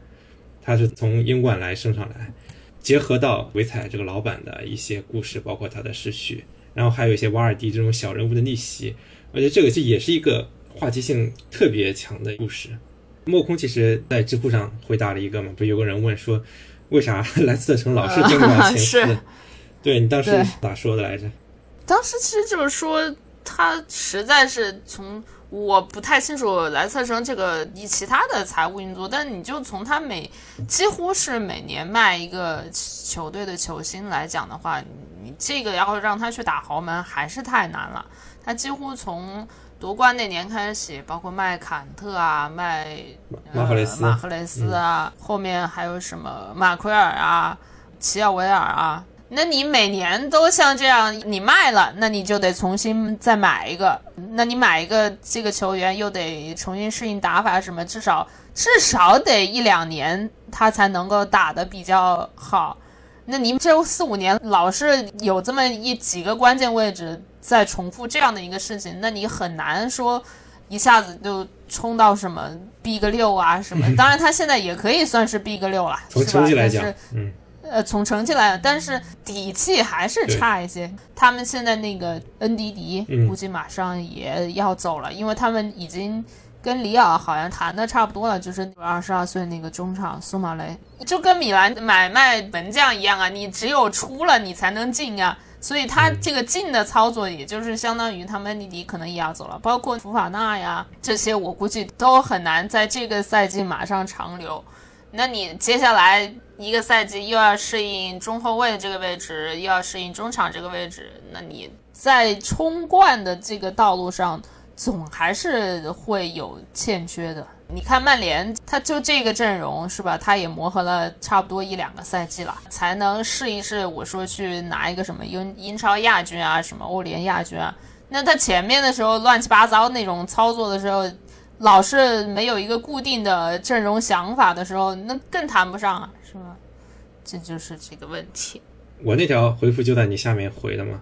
它是从英冠来升上来，结合到维采这个老板的一些故事，包括他的失序，然后还有一些瓦尔迪这种小人物的逆袭，而且这个这也是一个话题性特别强的故事。莫空其实在知乎上回答了一个嘛，不是有个人问说，为啥莱斯特城老是争不了前 四？是对你当时咋说的来着？当时其实就是说，他实在是从我不太清楚莱斯特城这个以其他的财务运作，但你就从他每几乎是每年卖一个球队的球星来讲的话，你这个要让他去打豪门还是太难了。他几乎从夺冠那年开始，包括卖坎特啊，卖马赫雷斯呃、马赫雷斯啊，后面还有什么马奎尔啊、齐奥维尔啊。那你每年都像这样，你卖了，那你就得重新再买一个。那你买一个这个球员，又得重新适应打法什么，至少至少得一两年，他才能够打得比较好。那你这四五年老是有这么一几个关键位置在重复这样的一个事情，那你很难说一下子就冲到什么 B 个六啊什么。当然，他现在也可以算是 B 个六了，从成绩来讲嗯，呃，从成绩来，但是底气还是差一些。他们现在那个恩迪迪嗯估计马上也要走了，因为他们已经跟里尔好像谈的差不多了，就是二十二岁那个中场苏马雷，就跟米兰买卖门将一样啊，你只有出了你才能进啊。所以他这个进的操作，也就是相当于他们恩迪迪可能也要走了，包括福法纳呀这些，我估计都很难在这个赛季马上长留。那你接下来一个赛季又要适应中后卫这个位置，又要适应中场这个位置，那你在冲冠的这个道路上，总还是会有欠缺的。你看曼联，他就这个阵容是吧？他也磨合了差不多一两个赛季了，才能试一试。我说去拿一个什么英英超亚军啊，什么欧联亚军啊。那他前面的时候乱七八糟那种操作的时候，老是没有一个固定的阵容想法的时候，那更谈不上啊，是吧？这就是这个问题。我那条回复就在你下面回的嘛，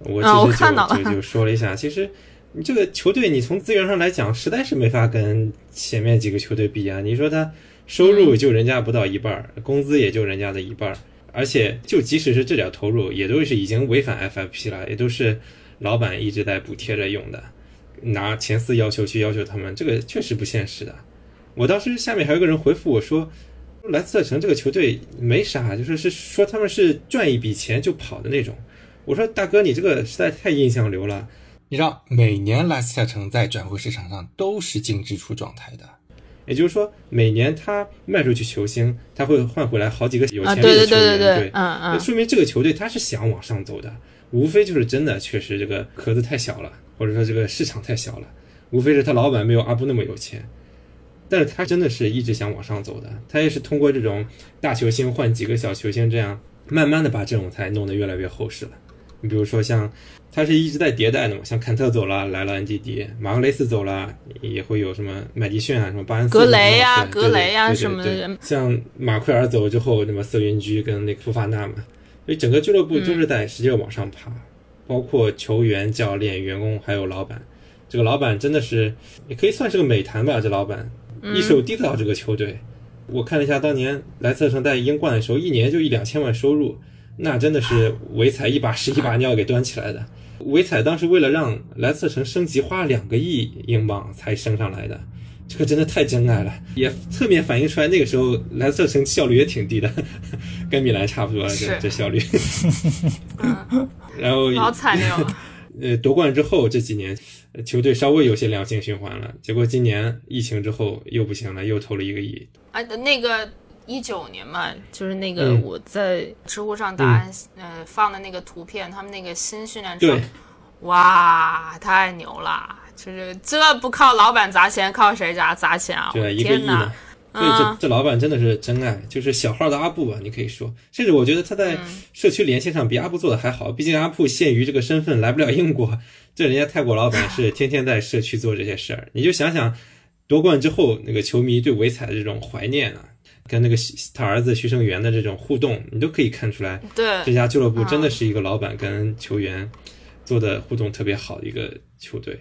我就、看到了就就说了一下，其实你这个球队，你从资源上来讲，实在是没法跟前面几个球队比啊。你说他收入就人家不到一半儿，工资也就人家的一半儿，而且就即使是这点投入，也都是已经违反 FFP 了，也都是老板一直在补贴着用的，拿前四要求去要求他们，这个确实不现实的。我当时下面还有个人回复我说。莱斯特城这个球队没啥，就是是说他们是赚一笔钱就跑的那种。我说大哥，你这个实在太印象流了。你知道，每年莱斯特城在转会市场上都是净支出状态的。也就是说，每年他卖出去球星，他会换回来好几个有啊，潜力对对的球员。对对对嗯嗯，那说明这个球队他是想往上走的，无非就是真的确实这个壳子太小了，或者说这个市场太小了，无非是他老板没有阿布那么有钱。但是他真的是一直想往上走的，他也是通过这种大球星换几个小球星，这样慢慢的把阵容才弄得越来越厚实了。你比如说像，他是一直在迭代的嘛，像坎特走了来了 NDD，马格雷斯走了也会有什么麦迪逊啊，什么巴恩斯、格雷呀对对格雷呀对对什么像马奎尔走之后，那么瑟云居跟那个富法纳嘛，所以整个俱乐部都是在使劲往上爬，包括球员、教练、员工还有老板。这个老板真的是也可以算是个美谈吧，这老板一手缔造这个球队。我看了一下，当年莱斯特城在英冠的时候，一年就一两千万收入，那真的是维彩一把屎一把尿给端起来的。维彩当时为了让莱斯特城升级，花了两个亿英镑才升上来的，这个真的太真爱了，也侧面反映出来那个时候莱斯特城效率也挺低的，跟米兰差不多了，这这效率。然后老惨。呃，夺冠之后这几年，呃球队稍微有些良性循环了。结果今年疫情之后又不行了，又投了一个亿。啊，那个一九年嘛，就是那个嗯我在知乎上答案、呃放的那个图片，他们那个新训练场，，哇，太牛了！就是这不靠老板砸钱，靠谁砸砸钱啊？我对，的一个亿。所以这啊这老板真的是真爱，就是小号的阿布吧，你可以说，甚至我觉得他在社区连线上比阿布做的还好。毕竟阿布限于这个身份来不了英国，这人家泰国老板是天天在社区做这些事儿。你就想想夺冠之后那个球迷对维彩的这种怀念啊，跟那个他儿子徐胜元的这种互动，你都可以看出来，对这，家俱乐部真的是一个老板跟球员做的互动特别好的一个球队。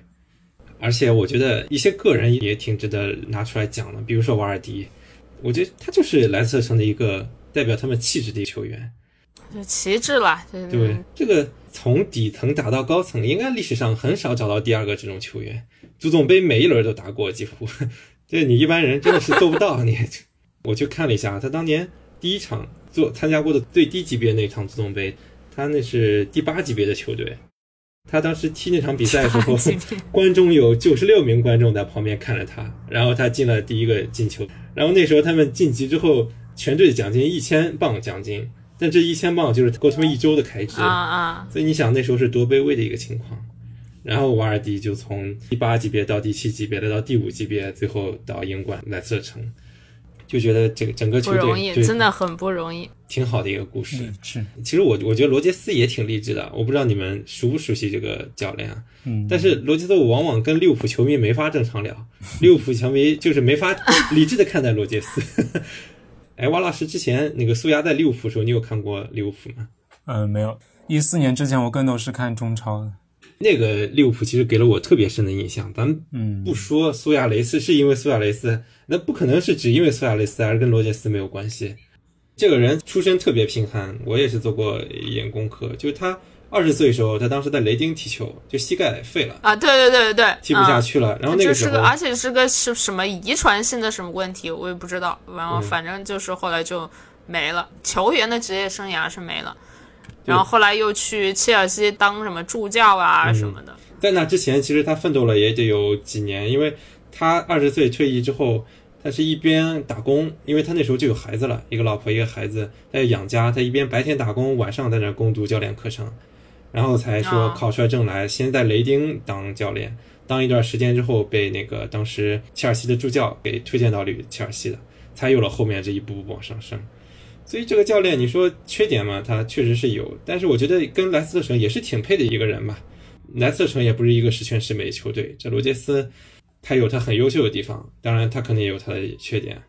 而且我觉得一些个人也挺值得拿出来讲的，比如说瓦尔迪，我觉得他就是莱斯特城的一个代表他们气质的球员。就旗帜了，就是对，这个从底层打到高层，应该历史上很少找到第二个这种球员。足总杯每一轮都打过，几乎，这你一般人真的是做不到。你，我去看了一下，他当年第一场做参加过的最低级别那场足总杯，他那是第八级别的球队。他当时踢那场比赛的时候，观众有九十六名观众在旁边看着他，然后他进了第一个进球。然后那时候他们晋级之后，全队奖金一千磅奖金，但这一千磅就是够他们一周的开支啊啊，所以你想那时候是多卑微的一个情况。然后瓦尔迪就从第八级别到第七级别，再到第五级别，最后到英冠莱斯特城，就觉得这个整个球不容易，队真的很不容易。挺好的一个故事。是是，其实我我觉得罗杰斯也挺励志的，我不知道你们熟不熟悉这个教练啊？嗯，但是罗杰斯往往跟利物浦球迷没法正常聊，利物浦球迷就是没法理智的看待罗杰斯。哎，王老师之前那个苏牙在利物浦的时候，你有看过利物浦吗？呃，没有，一四年之前我更多是看中超的。那个利物浦其实给了我特别深的印象。咱们嗯，不说苏亚雷斯是因为苏亚雷斯，那不可能是只因为苏亚雷斯，而跟罗杰斯没有关系。这个人出身特别贫寒，我也是做过一点功课。就是他二十岁的时候，他当时在雷丁踢球，就膝盖废了，啊，对对对对对，踢不下嗯去了。然后那个时候这是个，，而且是个是什么遗传性的什么问题，我也不知道。然后嗯反正就是后来就没了，球员的职业生涯是没了。然后后来又去切尔西当什么助教啊嗯什么的。在那之前，其实他奋斗了也得有几年，因为他二十岁退役之后，他是一边打工，因为他那时候就有孩子了，一个老婆一个孩子，他要养家，他一边白天打工，晚上在那攻读教练课程，然后才说啊考出来证来，先在雷丁当教练，当一段时间之后，被那个当时切尔西的助教给推荐到了切尔西的，才有了后面这一步步往上升。所以这个教练，你说缺点嘛，他确实是有，但是我觉得跟莱斯特城也是挺配的一个人吧。莱斯特城也不是一个十全十美的球队，这罗杰斯他有他很优秀的地方，当然他肯定也有他的缺点。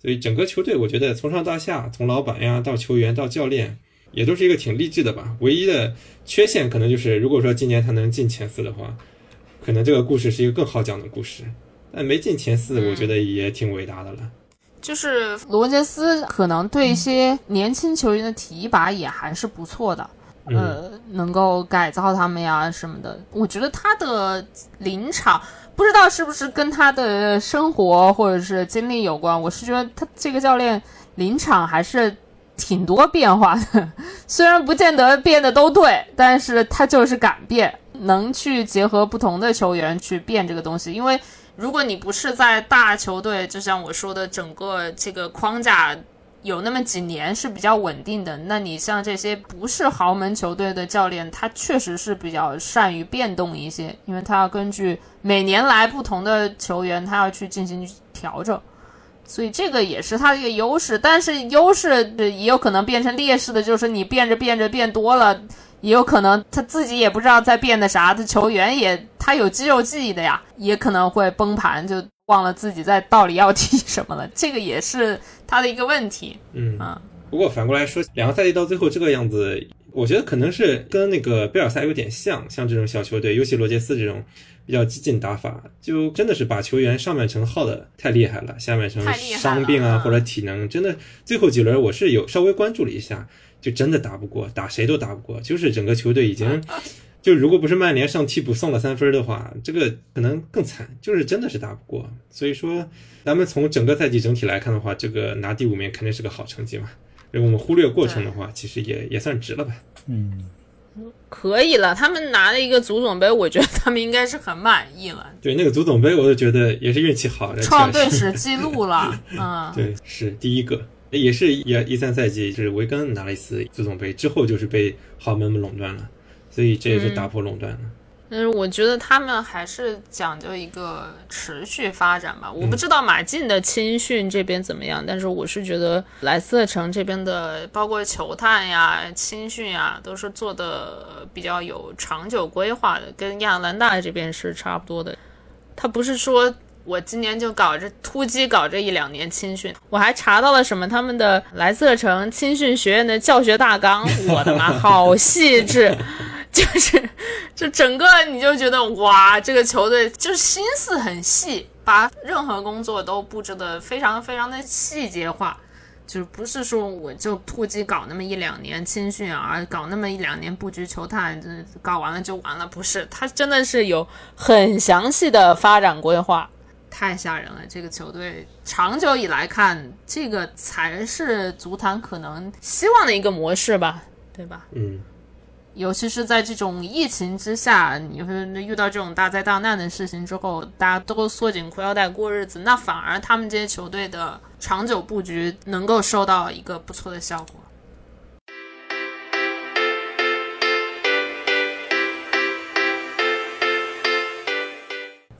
所以整个球队，我觉得从上到下，从老板呀到球员到教练，也都是一个挺励志的吧。唯一的缺陷可能就是，如果说今年他能进前四的话，可能这个故事是一个更好讲的故事。但没进前四，我觉得也挺伟大的了。就是罗杰斯可能对一些年轻球员的提拔也还是不错的，嗯呃，能够改造他们呀什么的。我觉得他的临场不知道是不是跟他的生活或者是经历有关，我是觉得他这个教练临场还是挺多变化的，虽然不见得变得都对，但是他就是敢变，能去结合不同的球员去变这个东西，因为。如果你不是在大球队，就像我说的，整个这个框架有那么几年是比较稳定的，那你像这些不是豪门球队的教练，他确实是比较善于变动一些，因为他要根据每年来不同的球员，他要去进行调整，所以这个也是他的一个优势。但是优势也有可能变成劣势的，就是你变着变着变多了。也有可能他自己也不知道在变的啥，他球员也他有肌肉记忆的呀，也可能会崩盘，就忘了自己在到底要踢什么了，这个也是他的一个问题。嗯。啊，不过反过来说，两个赛季到最后这个样子，我觉得可能是跟那个贝尔萨有点像，像这种小球队，尤其罗杰斯这种比较激进打法，就真的是把球员上半程耗的太厉害了，下半程伤病啊嗯或者体能，真的最后几轮我是有稍微关注了一下，就真的打不过，打谁都打不过，就是整个球队已经。就如果不是曼联上替补送了三分的话，这个可能更惨，就是真的是打不过。所以说，咱们从整个赛季整体来看的话，这个拿第五名肯定是个好成绩嘛。如果我们忽略过程的话，其实也也算值了吧。嗯，可以了，他们拿了一个足总杯，我觉得他们应该是很满意了，对，那个足总杯，我就觉得也是运气好，创队史记录了。嗯，对，是第一个，也是一一三赛季，就是维根拿了一次足总杯之后，就是被豪门们垄断了，所以这也是打破垄断了。但是我觉得他们还是讲究一个持续发展吧。我不知道马竞的青训这边怎么样，但是我是觉得莱斯特城这边的，包括球探呀、青训呀，都是做的比较有长久规划的，跟亚特兰大这边是差不多的。他不是说我今年就搞这突击搞这一两年青训，我还查到了什么他们的莱斯特城青训学院的教学大纲，我的妈，好细致。就是，就整个你就觉得哇，这个球队就是心思很细，把任何工作都布置的非常非常的细节化，就是不是说我就突击搞那么一两年青训啊，搞那么一两年布局球探，搞完了就完了，不是，他真的是有很详细的发展规划，太吓人了。这个球队长久以来看，这个才是足坛可能希望的一个模式吧，对吧？嗯。尤其是在这种疫情之下，你会遇到这种大灾大难的事情之后，大家都缩紧裤腰带过日子，那反而他们这些球队的长久布局能够收到一个不错的效果。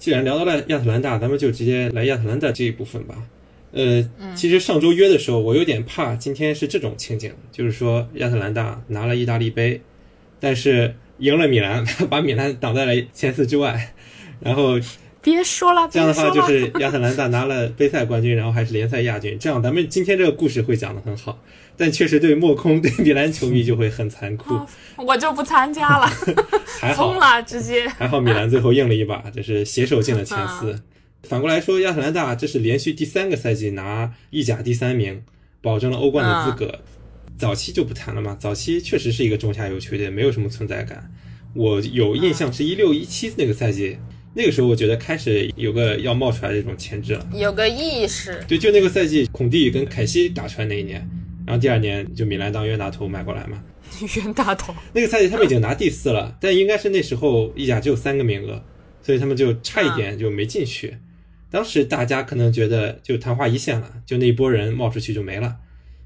既然聊到了亚特兰大，咱们就直接来亚特兰大这一部分吧。呃，其实上周约的时候，我有点怕今天是这种情景，就是说亚特兰大拿了意大利杯。但是赢了米兰，把米兰挡在了前四之外，然后别说了，这样的话就是亚特兰大拿了杯赛冠军，然后还是联赛亚军，这样咱们今天这个故事会讲得很好，但确实对莫空对米兰球迷就会很残酷，我就不参加了，还好了直接，还好米兰最后硬了一把，这是携手进了前四。反过来说，亚特兰大这是连续第三个赛季拿意甲第三名，保证了欧冠的资格。早期就不谈了嘛，早期确实是一个中下游球队，没有什么存在感。我有印象是一六一七那个赛季，那个时候我觉得开始有个要冒出来这种潜质了，有个意识。对，就那个赛季，孔蒂跟凯西打出来那一年，然后第二年就米兰当冤大头买过来嘛。冤大头。那个赛季他们已经拿第四了，但应该是那时候意甲只有三个名额，所以他们就差一点就没进去。当时大家可能觉得就昙花一现了，就那一波人冒出去就没了，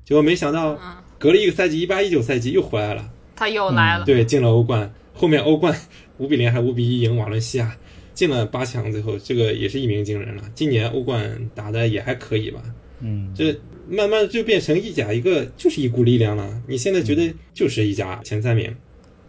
结果没想到。隔了一个赛季，一八一九赛季又回来了，他又来了，对，进了欧冠，后面欧冠 五比零还五比一赢瓦伦西亚，进了八强，最后这个也是一鸣惊人了。今年欧冠打的也还可以吧？嗯，这慢慢就变成意甲一个就是一股力量了。你现在觉得就是意甲前三名，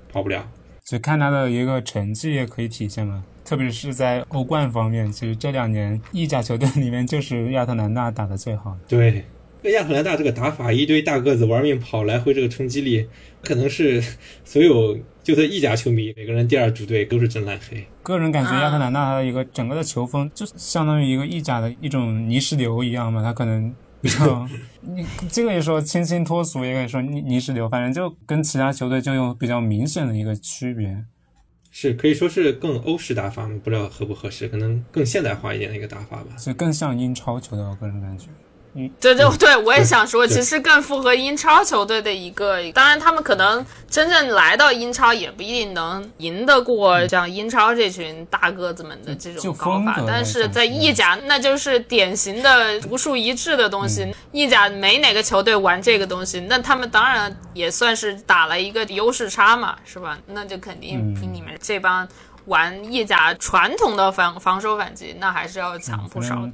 跑不了。只看他的一个成绩也可以体现了，特别是在欧冠方面，其实这两年意甲球队里面就是亚特兰大打的最好。对。亚特兰大这个打法，一堆大个子玩命跑，来回这个冲击力，可能是所有就算意甲球迷，每个人第二主队都是真烂黑。个人感觉亚特兰大的一个整个的球风，就相当于一个意甲的一种泥石流一样嘛，他可能比较，你这个也说清新脱俗，也可以说泥泥石流，反正就跟其他球队就有比较明显的一个区别。是可以说是更欧式打法吗？不知道合不合适，可能更现代化一点的一个打法吧。是更像英超球队，我个人感觉。对对对，我也想说，其实更符合英超球队的一个。当然，他们可能真正来到英超，也不一定能赢得过像英超这群大个子们的这种搞法。但是在意甲，那就是典型的独树一帜的东西。意甲没哪个球队玩这个东西，那他们当然也算是打了一个优势差嘛，是吧？那就肯定比你们这帮玩意甲传统的防防守反击，那还是要强不少。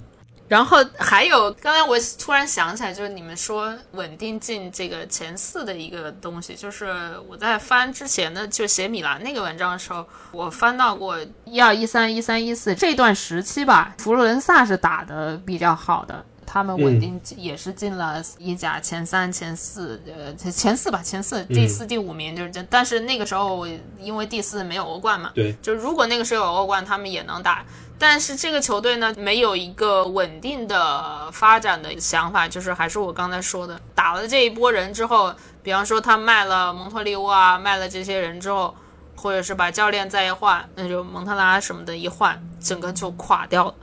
然后还有，刚才我突然想起来，就是你们说稳定进这个前四的一个东西，就是我在翻之前的就写米兰那个文章的时候，我翻到过一二一三一三一四这段时期吧，佛罗伦萨是打的比较好的，他们稳定也是进了意甲前三、前四，呃，前四吧，前四，第四、第五名就是这。但是那个时候因为第四没有欧冠嘛，对，就如果那个时候有欧冠，他们也能打。但是这个球队呢，没有一个稳定的发展的想法，就是还是我刚才说的，打了这一波人之后，比方说他卖了蒙特利沃啊，卖了这些人之后，或者是把教练再一换，那就蒙特拉什么的一换，整个就垮掉了。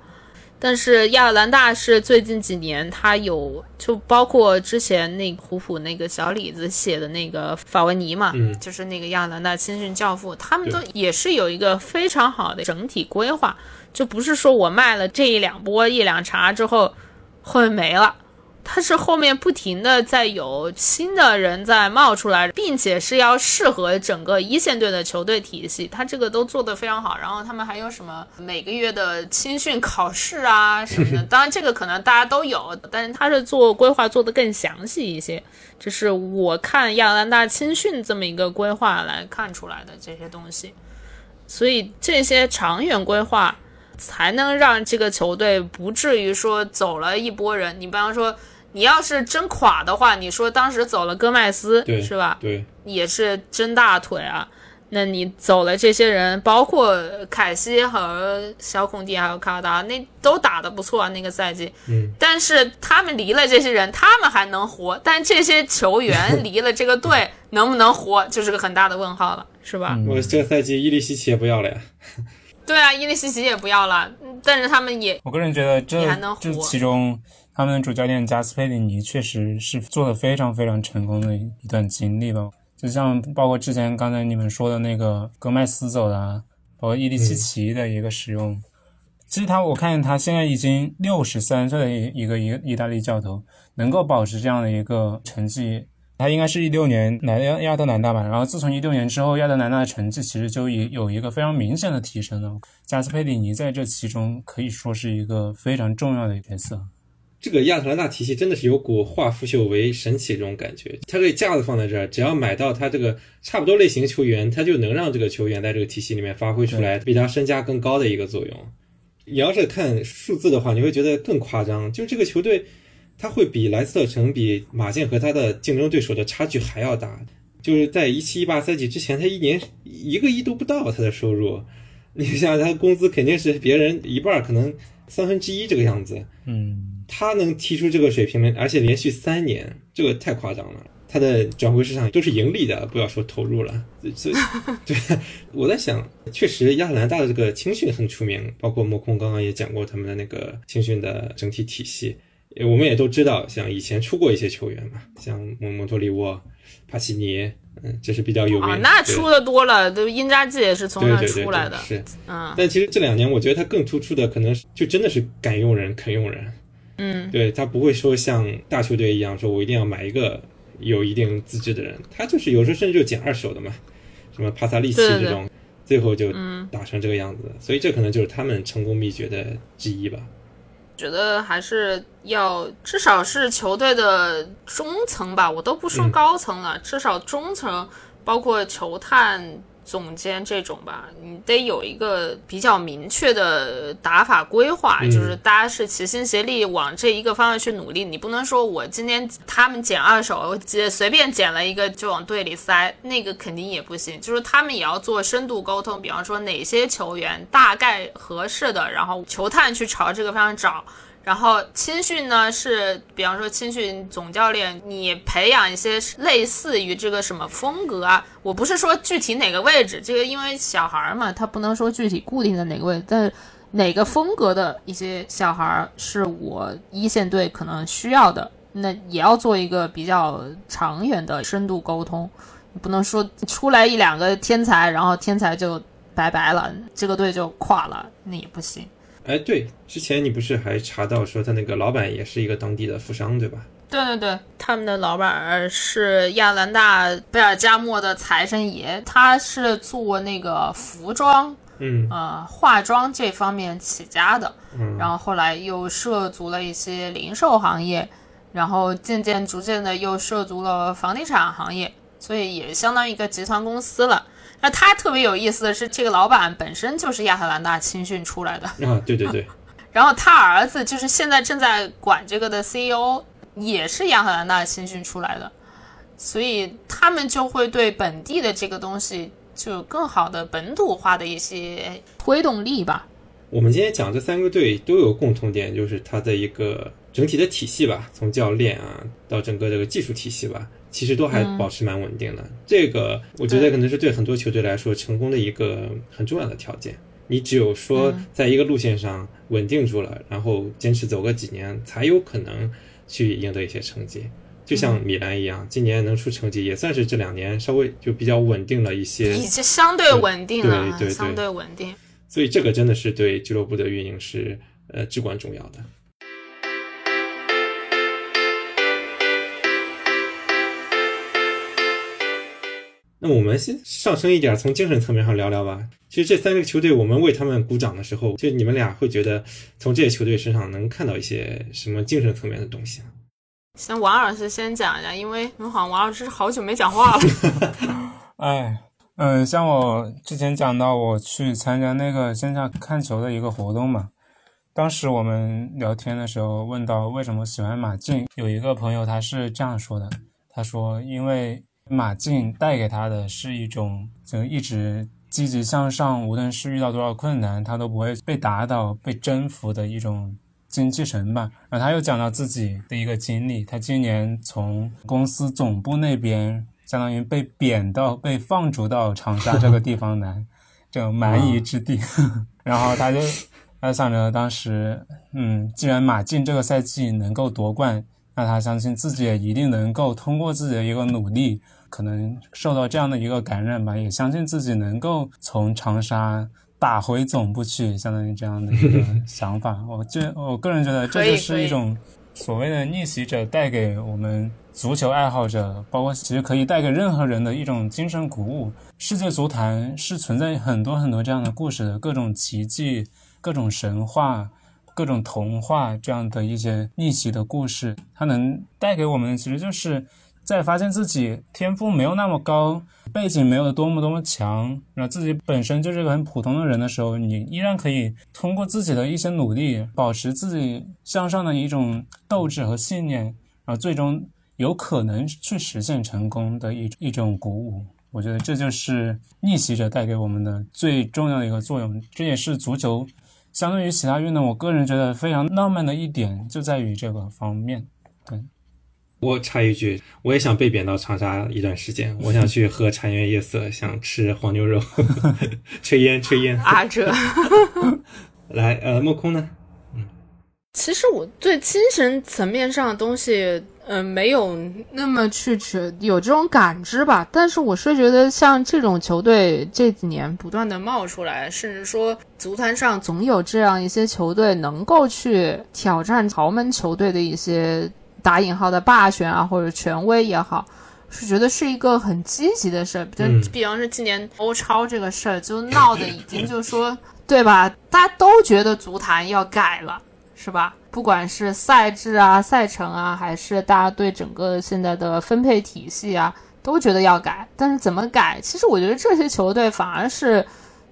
但是亚特兰大是最近几年，他有就包括之前那虎虎那个小李子写的那个法文尼嘛，就是那个亚特兰大青训教父，他们都也是有一个非常好的整体规划。就不是说我卖了这一两波一两茬之后会没了，它是后面不停的在有新的人在冒出来，并且是要适合整个一线队的球队体系，它这个都做得非常好。然后他们还有什么每个月的青训考试啊什么的，当然这个可能大家都有，但是他是做规划做得更详细一些。这是我看亚特兰大青训这么一个规划来看出来的这些东西，所以这些长远规划。才能让这个球队不至于说走了一波人。你比方说，你要是真垮的话，你说当时走了戈麦斯，是吧？对，也是真大腿啊。那你走了这些人，包括凯西和小孔蒂还有卡尔达，那都打得不错啊。那个赛季，嗯，但是他们离了这些人，他们还能活，但这些球员 离了这个队，能不能活，就是个很大的问号了，是吧？我这个赛季伊利西奇也不要了呀。对啊，伊利西奇也不要了，但是他们也，我个人觉得这这其中，他们的主教练加斯佩里尼确实是做的非常非常成功的一段经历吧。就像包括之前刚才你们说的那个戈麦斯走的，包括伊利西奇的一个使用，其实他我看他现在已经六十三岁的一一个一个意大利教头，能够保持这样的一个成绩。他应该是一六年来亚亚特兰大吧，然后自从一六年之后，亚特兰大的成绩其实就有有一个非常明显的提升了。加斯佩里尼在这其中可以说是一个非常重要的角色。这个亚特兰大体系真的是有股化腐朽为神奇这种感觉。他这个架子放在这儿，只要买到他这个差不多类型球员，他就能让这个球员在这个体系里面发挥出来比他身价更高的一个作用。你要是看数字的话，你会觉得更夸张，就这个球队。他会比莱斯特城、比马竞和他的竞争对手的差距还要大。就是在一七一八赛季之前，他一年一个亿都不到，他的收入。你想，他工资肯定是别人一半，可能三分之一这个样子。嗯，他能踢出这个水平，而且连续三年，这个太夸张了。他的转会市场都是盈利的，不要说投入了。所以，对，我在想，确实亚特兰大的这个青训很出名，包括莫空刚刚也讲过他们的那个青训的整体体系。我们也都知道，像以前出过一些球员嘛，像蒙蒙托利沃、帕奇尼，嗯，这是比较有名。啊，那出的多了，都因扎吉也是从那出来的。是，嗯。但其实这两年，我觉得他更突出的，可能就真的是敢用人、肯用人。嗯，对他不会说像大球队一样，说我一定要买一个有一定资质的人，他就是有时候甚至就捡二手的嘛，什么帕萨利奇这种，最后就打成这个样子。所以这可能就是他们成功秘诀的之一吧。觉得还是要至少是球队的中层吧，我都不说高层了，至少中层，包括球探、总监这种吧，你得有一个比较明确的打法规划，就是大家是齐心协力往这一个方向去努力。你不能说我今天他们捡二手，捡随便捡了一个就往队里塞，那个肯定也不行。就是他们也要做深度沟通，比方说哪些球员大概合适的，然后球探去朝这个方向找。然后青训呢是，比方说青训总教练，你培养一些类似于这个什么风格啊？我不是说具体哪个位置，这个因为小孩嘛，他不能说具体固定的哪个位置，但哪个风格的一些小孩是我一线队可能需要的，那也要做一个比较长远的深度沟通，不能说出来一两个天才，然后天才就拜拜了，这个队就垮了，那也不行。哎，对，之前你不是还查到说他那个老板也是一个当地的富商，对吧？对对对，他们的老板是亚兰大贝尔加莫的财神爷，他是做那个服装，嗯，呃，化妆这方面起家的，嗯，然后后来又涉足了一些零售行业，然后渐渐逐渐的又涉足了房地产行业，所以也相当于一个集团公司了。那他特别有意思的是，这个老板本身就是亚特兰大青训出来的啊，对对对。然后他儿子就是现在正在管这个的 CEO，也是亚特兰大青训出来的，所以他们就会对本地的这个东西就有更好的本土化的一些推动力吧。我们今天讲这三个队都有共同点，就是它的一个整体的体系吧，从教练啊到整个这个技术体系吧。其实都还保持蛮稳定的，这个我觉得可能是对很多球队来说成功的一个很重要的条件。你只有说在一个路线上稳定住了，然后坚持走个几年，才有可能去赢得一些成绩。就像米兰一样，今年能出成绩，也算是这两年稍微就比较稳定了一些，已经相对稳定了，对对对，相对稳定。所以这个真的是对俱乐部的运营是呃至关重要的。那我们先上升一点，从精神层面上聊聊吧。其实这三个球队，我们为他们鼓掌的时候，就你们俩会觉得从这些球队身上能看到一些什么精神层面的东西啊？先王老师先讲一下，因为好像王老师好久没讲话了。哎，嗯，像我之前讲到，我去参加那个线下看球的一个活动嘛，当时我们聊天的时候问到为什么喜欢马竞，有一个朋友他是这样说的，他说因为马竞带给他的是一种就一直积极向上，无论是遇到多少困难，他都不会被打倒、被征服的一种。精气神吧，然后他又讲到自己的一个经历，他今年从公司总部那边，相当于被贬到被放逐到长沙这个地方来，这种蛮夷之地，然后他就他想着当时，嗯，既然马竞这个赛季能够夺冠，那他相信自己也一定能够通过自己的一个努力，可能受到这样的一个感染吧，也相信自己能够从长沙。打回总部去，相当于这样的一个想法。我这我个人觉得，这就是一种所谓的逆袭者带给我们足球爱好者，包括其实可以带给任何人的一种精神鼓舞。世界足坛是存在很多很多这样的故事的，各种奇迹、各种神话、各种童话这样的一些逆袭的故事，它能带给我们的其实就是在发现自己天赋没有那么高。背景没有多么多么强，然后自己本身就是个很普通的人的时候，你依然可以通过自己的一些努力，保持自己向上的一种斗志和信念，然后最终有可能去实现成功的一一种鼓舞。我觉得这就是逆袭者带给我们的最重要的一个作用。这也是足球相对于其他运动，我个人觉得非常浪漫的一点，就在于这个方面。对。我插一句，我也想被贬到长沙一段时间。我想去喝茶颜悦色，想吃黄牛肉，吹烟吹烟。啊，这 来，呃，莫空呢？嗯，其实我对精神层面上的东西，嗯，没有那么去觉有这种感知吧。但是我是觉得，像这种球队这几年不断的冒出来，甚至说足坛上总有这样一些球队能够去挑战豪门球队的一些。打引号的霸权啊，或者权威也好，是觉得是一个很积极的事儿。就比方说今年欧超这个事儿，就闹得已经就说，对吧？大家都觉得足坛要改了，是吧？不管是赛制啊、赛程啊，还是大家对整个现在的分配体系啊，都觉得要改。但是怎么改？其实我觉得这些球队反而是。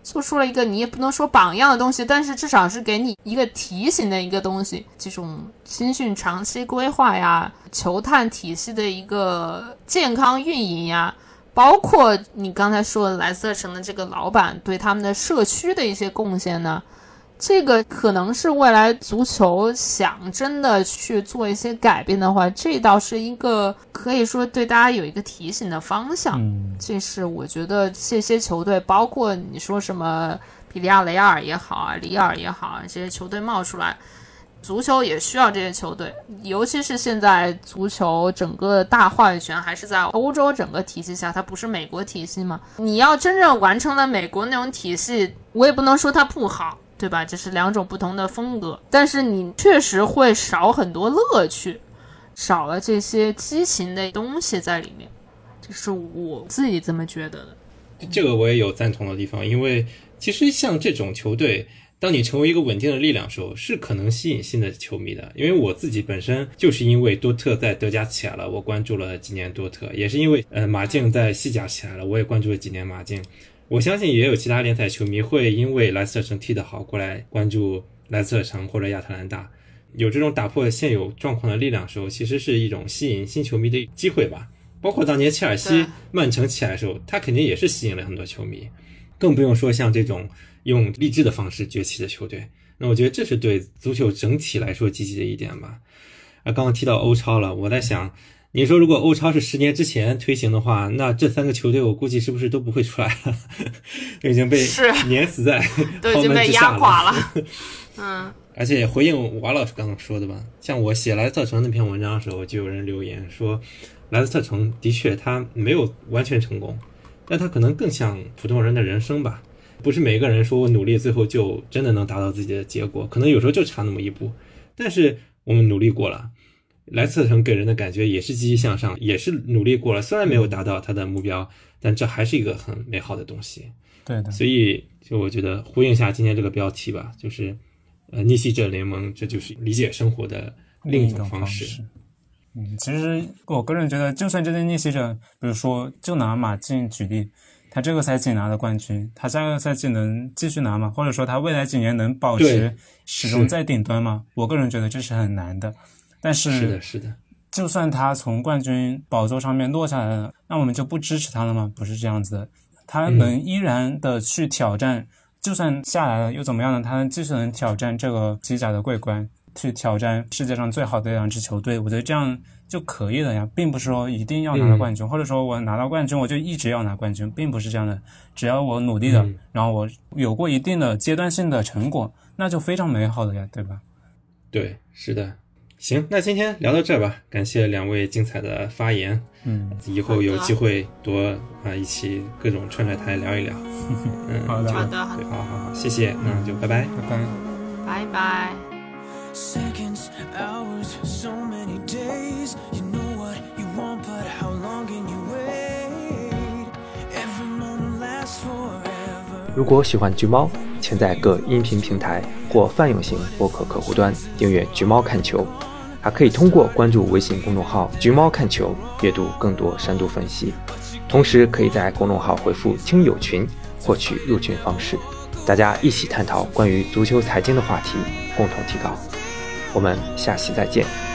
做出了一个你也不能说榜样的东西，但是至少是给你一个提醒的一个东西。这种青训长期规划呀，球探体系的一个健康运营呀，包括你刚才说的莱斯特城的这个老板对他们的社区的一些贡献呢。这个可能是未来足球想真的去做一些改变的话，这倒是一个可以说对大家有一个提醒的方向。这是我觉得这些球队，包括你说什么比利亚雷亚尔也好啊，里尔也好啊，这些球队冒出来，足球也需要这些球队。尤其是现在足球整个大话语权还是在欧洲整个体系下，它不是美国体系嘛？你要真正完成了美国那种体系，我也不能说它不好。对吧？这是两种不同的风格，但是你确实会少很多乐趣，少了这些激情的东西在里面，这是我自己这么觉得的。这个我也有赞同的地方，因为其实像这种球队，当你成为一个稳定的力量的时候，是可能吸引新的球迷的。因为我自己本身就是因为多特在德甲起来了，我关注了几年多特，也是因为呃马竞在西甲起来了，我也关注了几年马竞。我相信也有其他联赛球迷会因为莱斯特城踢得好过来关注莱斯特城或者亚特兰大，有这种打破现有状况的力量时候，其实是一种吸引新球迷的机会吧。包括当年切尔西、曼城起来的时候，他肯定也是吸引了很多球迷，更不用说像这种用励志的方式崛起的球队。那我觉得这是对足球整体来说积极的一点吧。啊，刚刚提到欧超了，我在想。你说，如果欧超是十年之前推行的话，那这三个球队我估计是不是都不会出来了？都 已经被碾死在 都已经被压垮了。嗯，而且回应王老师刚刚说的吧，像我写莱斯特城那篇文章的时候，就有人留言说，莱斯特城的确他没有完全成功，但他可能更像普通人的人生吧。不是每个人说我努力最后就真的能达到自己的结果，可能有时候就差那么一步。但是我们努力过了。莱斯特城给人的感觉也是积极向上，也是努力过了，虽然没有达到他的目标，但这还是一个很美好的东西。对的，所以就我觉得呼应一下今天这个标题吧，就是呃逆袭者联盟，这就是理解生活的另一种方式。嗯，其实我个人觉得，就算这些逆袭者，比如说就拿马竞举例，他这个赛季拿了冠军，他下个赛季能继续拿吗？或者说他未来几年能保持始终在顶端吗？我个人觉得这是很难的。但是是的，是的，就算他从冠军宝座上面落下来了，那我们就不支持他了吗？不是这样子的，他能依然的去挑战，就算下来了又怎么样呢？他能继续能挑战这个西甲的桂冠，去挑战世界上最好的两支球队，我觉得这样就可以了呀，并不是说一定要拿到冠军，或者说我拿到冠军我就一直要拿冠军，并不是这样的。只要我努力的，然后我有过一定的阶段性的成果，那就非常美好的呀，对吧？对，是的。行，那今天聊到这吧，感谢两位精彩的发言。嗯，以后有机会多啊一起各种串串台聊一聊。嗯，好的，好的，好好好，谢谢，那就拜拜，拜拜，拜拜。如果喜欢橘猫，请在各音频平台或泛用型播客客户端订阅《橘猫看球》。还可以通过关注微信公众号“橘猫看球”阅读更多深度分析，同时可以在公众号回复“听友群”获取入群方式，大家一起探讨关于足球财经的话题，共同提高。我们下期再见。